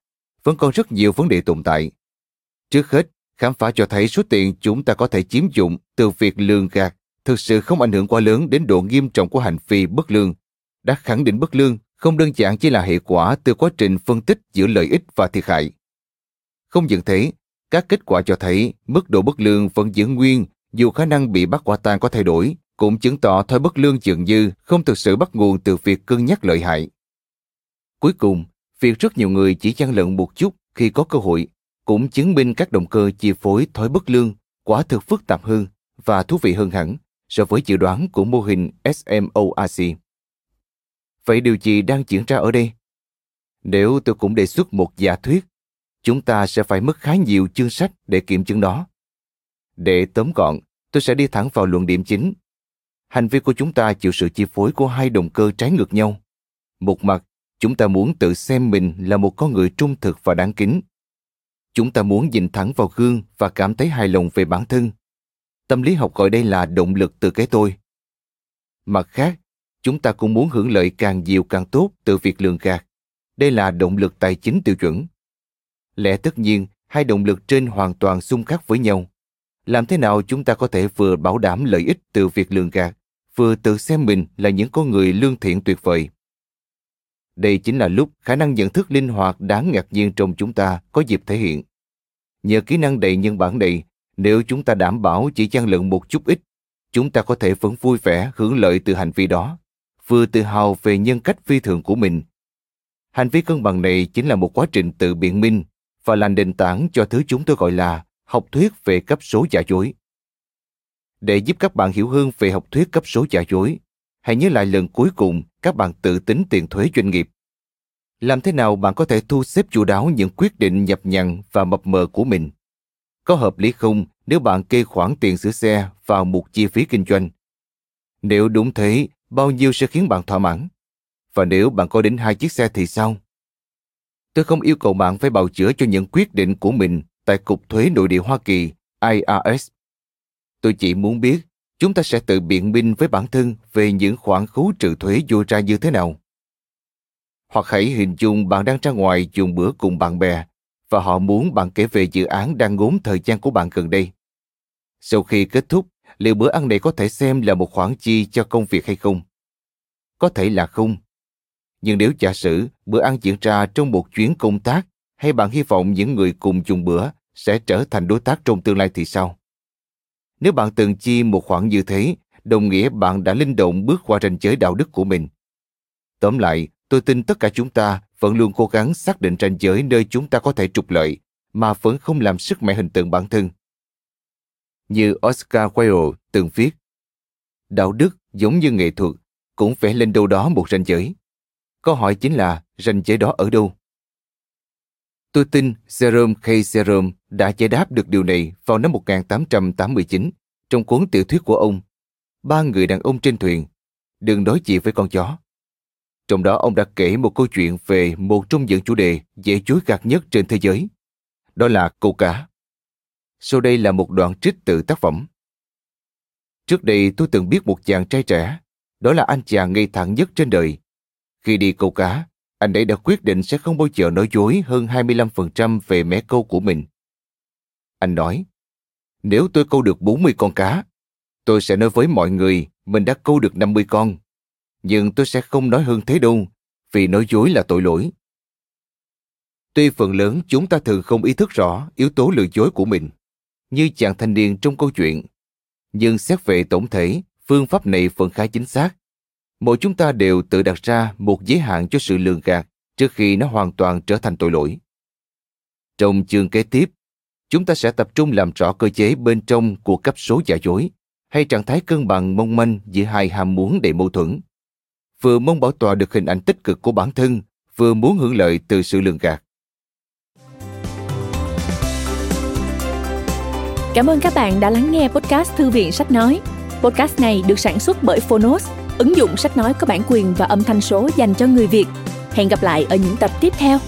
vẫn còn rất nhiều vấn đề tồn tại. Trước hết, khám phá cho thấy số tiền chúng ta có thể chiếm dụng từ việc lường gạt thực sự không ảnh hưởng quá lớn đến độ nghiêm trọng của hành vi bất lương. Đã khẳng định bất lương không đơn giản chỉ là hệ quả từ quá trình phân tích giữa lợi ích và thiệt hại. Không những thế, các kết quả cho thấy mức độ bất lương vẫn giữ nguyên dù khả năng bị bắt quả tang có thay đổi, cũng chứng tỏ thói bất lương dường như không thực sự bắt nguồn từ việc cân nhắc lợi hại. Cuối cùng, việc rất nhiều người chỉ gian lận một chút khi có cơ hội cũng chứng minh các động cơ chi phối thói bất lương quả thực phức tạp hơn và thú vị hơn hẳn so với dự đoán của mô hình SMORC. Vậy điều gì đang diễn ra ở đây? Nếu tôi cũng đề xuất một giả thuyết, chúng ta sẽ phải mất khá nhiều chương sách để kiểm chứng đó. Để tóm gọn, tôi sẽ đi thẳng vào luận điểm chính. Hành vi của chúng ta chịu sự chi phối của hai động cơ trái ngược nhau. Một mặt, chúng ta muốn tự xem mình là một con người trung thực và đáng kính. Chúng ta muốn nhìn thẳng vào gương và cảm thấy hài lòng về bản thân. Tâm lý học gọi đây là động lực từ cái tôi. Mặt khác, chúng ta cũng muốn hưởng lợi càng nhiều càng tốt từ việc lường gạt. Đây là động lực tài chính tiêu chuẩn. Lẽ tất nhiên, hai động lực trên hoàn toàn xung khắc với nhau. Làm thế nào chúng ta có thể vừa bảo đảm lợi ích từ việc lường gạt, vừa tự xem mình là những con người lương thiện tuyệt vời? Đây chính là lúc khả năng nhận thức linh hoạt đáng ngạc nhiên trong chúng ta có dịp thể hiện. Nhờ kỹ năng đầy nhân bản này, nếu chúng ta đảm bảo chỉ gian lận một chút ít, chúng ta có thể vẫn vui vẻ hưởng lợi từ hành vi đó, vừa tự hào về nhân cách phi thường của mình. Hành vi cân bằng này chính là một quá trình tự biện minh và là nền tảng cho thứ chúng tôi gọi là học thuyết về cấp số giả dối. Để giúp các bạn hiểu hơn về học thuyết cấp số giả dối, hãy nhớ lại lần cuối cùng các bạn tự tính tiền thuế doanh nghiệp. Làm thế nào bạn có thể thu xếp chu đáo những quyết định nhập nhằn và mập mờ của mình? Có hợp lý không nếu bạn kê khoản tiền sửa xe vào một chi phí kinh doanh. Nếu đúng thế, bao nhiêu sẽ khiến bạn thỏa mãn? Và nếu bạn có đến hai chiếc xe thì sao? Tôi không yêu cầu bạn phải bào chữa cho những quyết định của mình tại Cục Thuế Nội địa Hoa Kỳ, IRS. Tôi chỉ muốn biết chúng ta sẽ tự biện minh với bản thân về những khoản khấu trừ thuế vô ra như thế nào. Hoặc hãy hình dung bạn đang ra ngoài dùng bữa cùng bạn bè và họ muốn bạn kể về dự án đang ngốn thời gian của bạn gần đây. Sau khi kết thúc, liệu bữa ăn này có thể xem là một khoản chi cho công việc hay không? Có thể là không. Nhưng nếu giả sử bữa ăn diễn ra trong một chuyến công tác hay bạn hy vọng những người cùng dùng bữa sẽ trở thành đối tác trong tương lai thì sao? Nếu bạn từng chi một khoản như thế, đồng nghĩa bạn đã linh động bước qua ranh giới đạo đức của mình. Tóm lại, tôi tin tất cả chúng ta vẫn luôn cố gắng xác định ranh giới nơi chúng ta có thể trục lợi, mà vẫn không làm sức mẻ hình tượng bản thân. Như Oscar Wilde từng viết, đạo đức giống như nghệ thuật, cũng vẽ lên đâu đó một ranh giới. Câu hỏi chính là ranh giới đó ở đâu? Tôi tin Jerome K. Jerome đã giải đáp được điều này vào năm 1889 trong cuốn tiểu thuyết của ông Ba người đàn ông trên thuyền, đừng đối diện với con chó. Trong đó ông đã kể một câu chuyện về một trong những chủ đề dễ chối gạt nhất trên thế giới. Đó là câu cá. Sau đây là một đoạn trích từ tác phẩm. Trước đây tôi từng biết một chàng trai trẻ, đó là anh chàng ngây thẳng nhất trên đời. Khi đi câu cá, anh ấy đã quyết định sẽ không bao giờ nói dối hơn 25% về mé câu của mình. Anh nói, nếu tôi câu được 40 con cá, tôi sẽ nói với mọi người mình đã câu được 50 con. Nhưng tôi sẽ không nói hơn thế đâu, vì nói dối là tội lỗi. Tuy phần lớn chúng ta thường không ý thức rõ yếu tố lừa dối của mình, như chàng thanh niên trong câu chuyện. Nhưng xét về tổng thể, phương pháp này phần khá chính xác mỗi chúng ta đều tự đặt ra một giới hạn cho sự lường gạt trước khi nó hoàn toàn trở thành tội lỗi. Trong chương kế tiếp, chúng ta sẽ tập trung làm rõ cơ chế bên trong của cấp số giả dối hay trạng thái cân bằng mong manh giữa hai ham muốn đầy mâu thuẫn. Vừa mong bảo tòa được hình ảnh tích cực của bản thân, vừa muốn hưởng lợi từ sự lường gạt. Cảm ơn các bạn đã lắng nghe podcast Thư viện Sách Nói. Podcast này được sản xuất bởi Phonos ứng dụng sách nói có bản quyền và âm thanh số dành cho người Việt. Hẹn gặp lại ở những tập tiếp theo.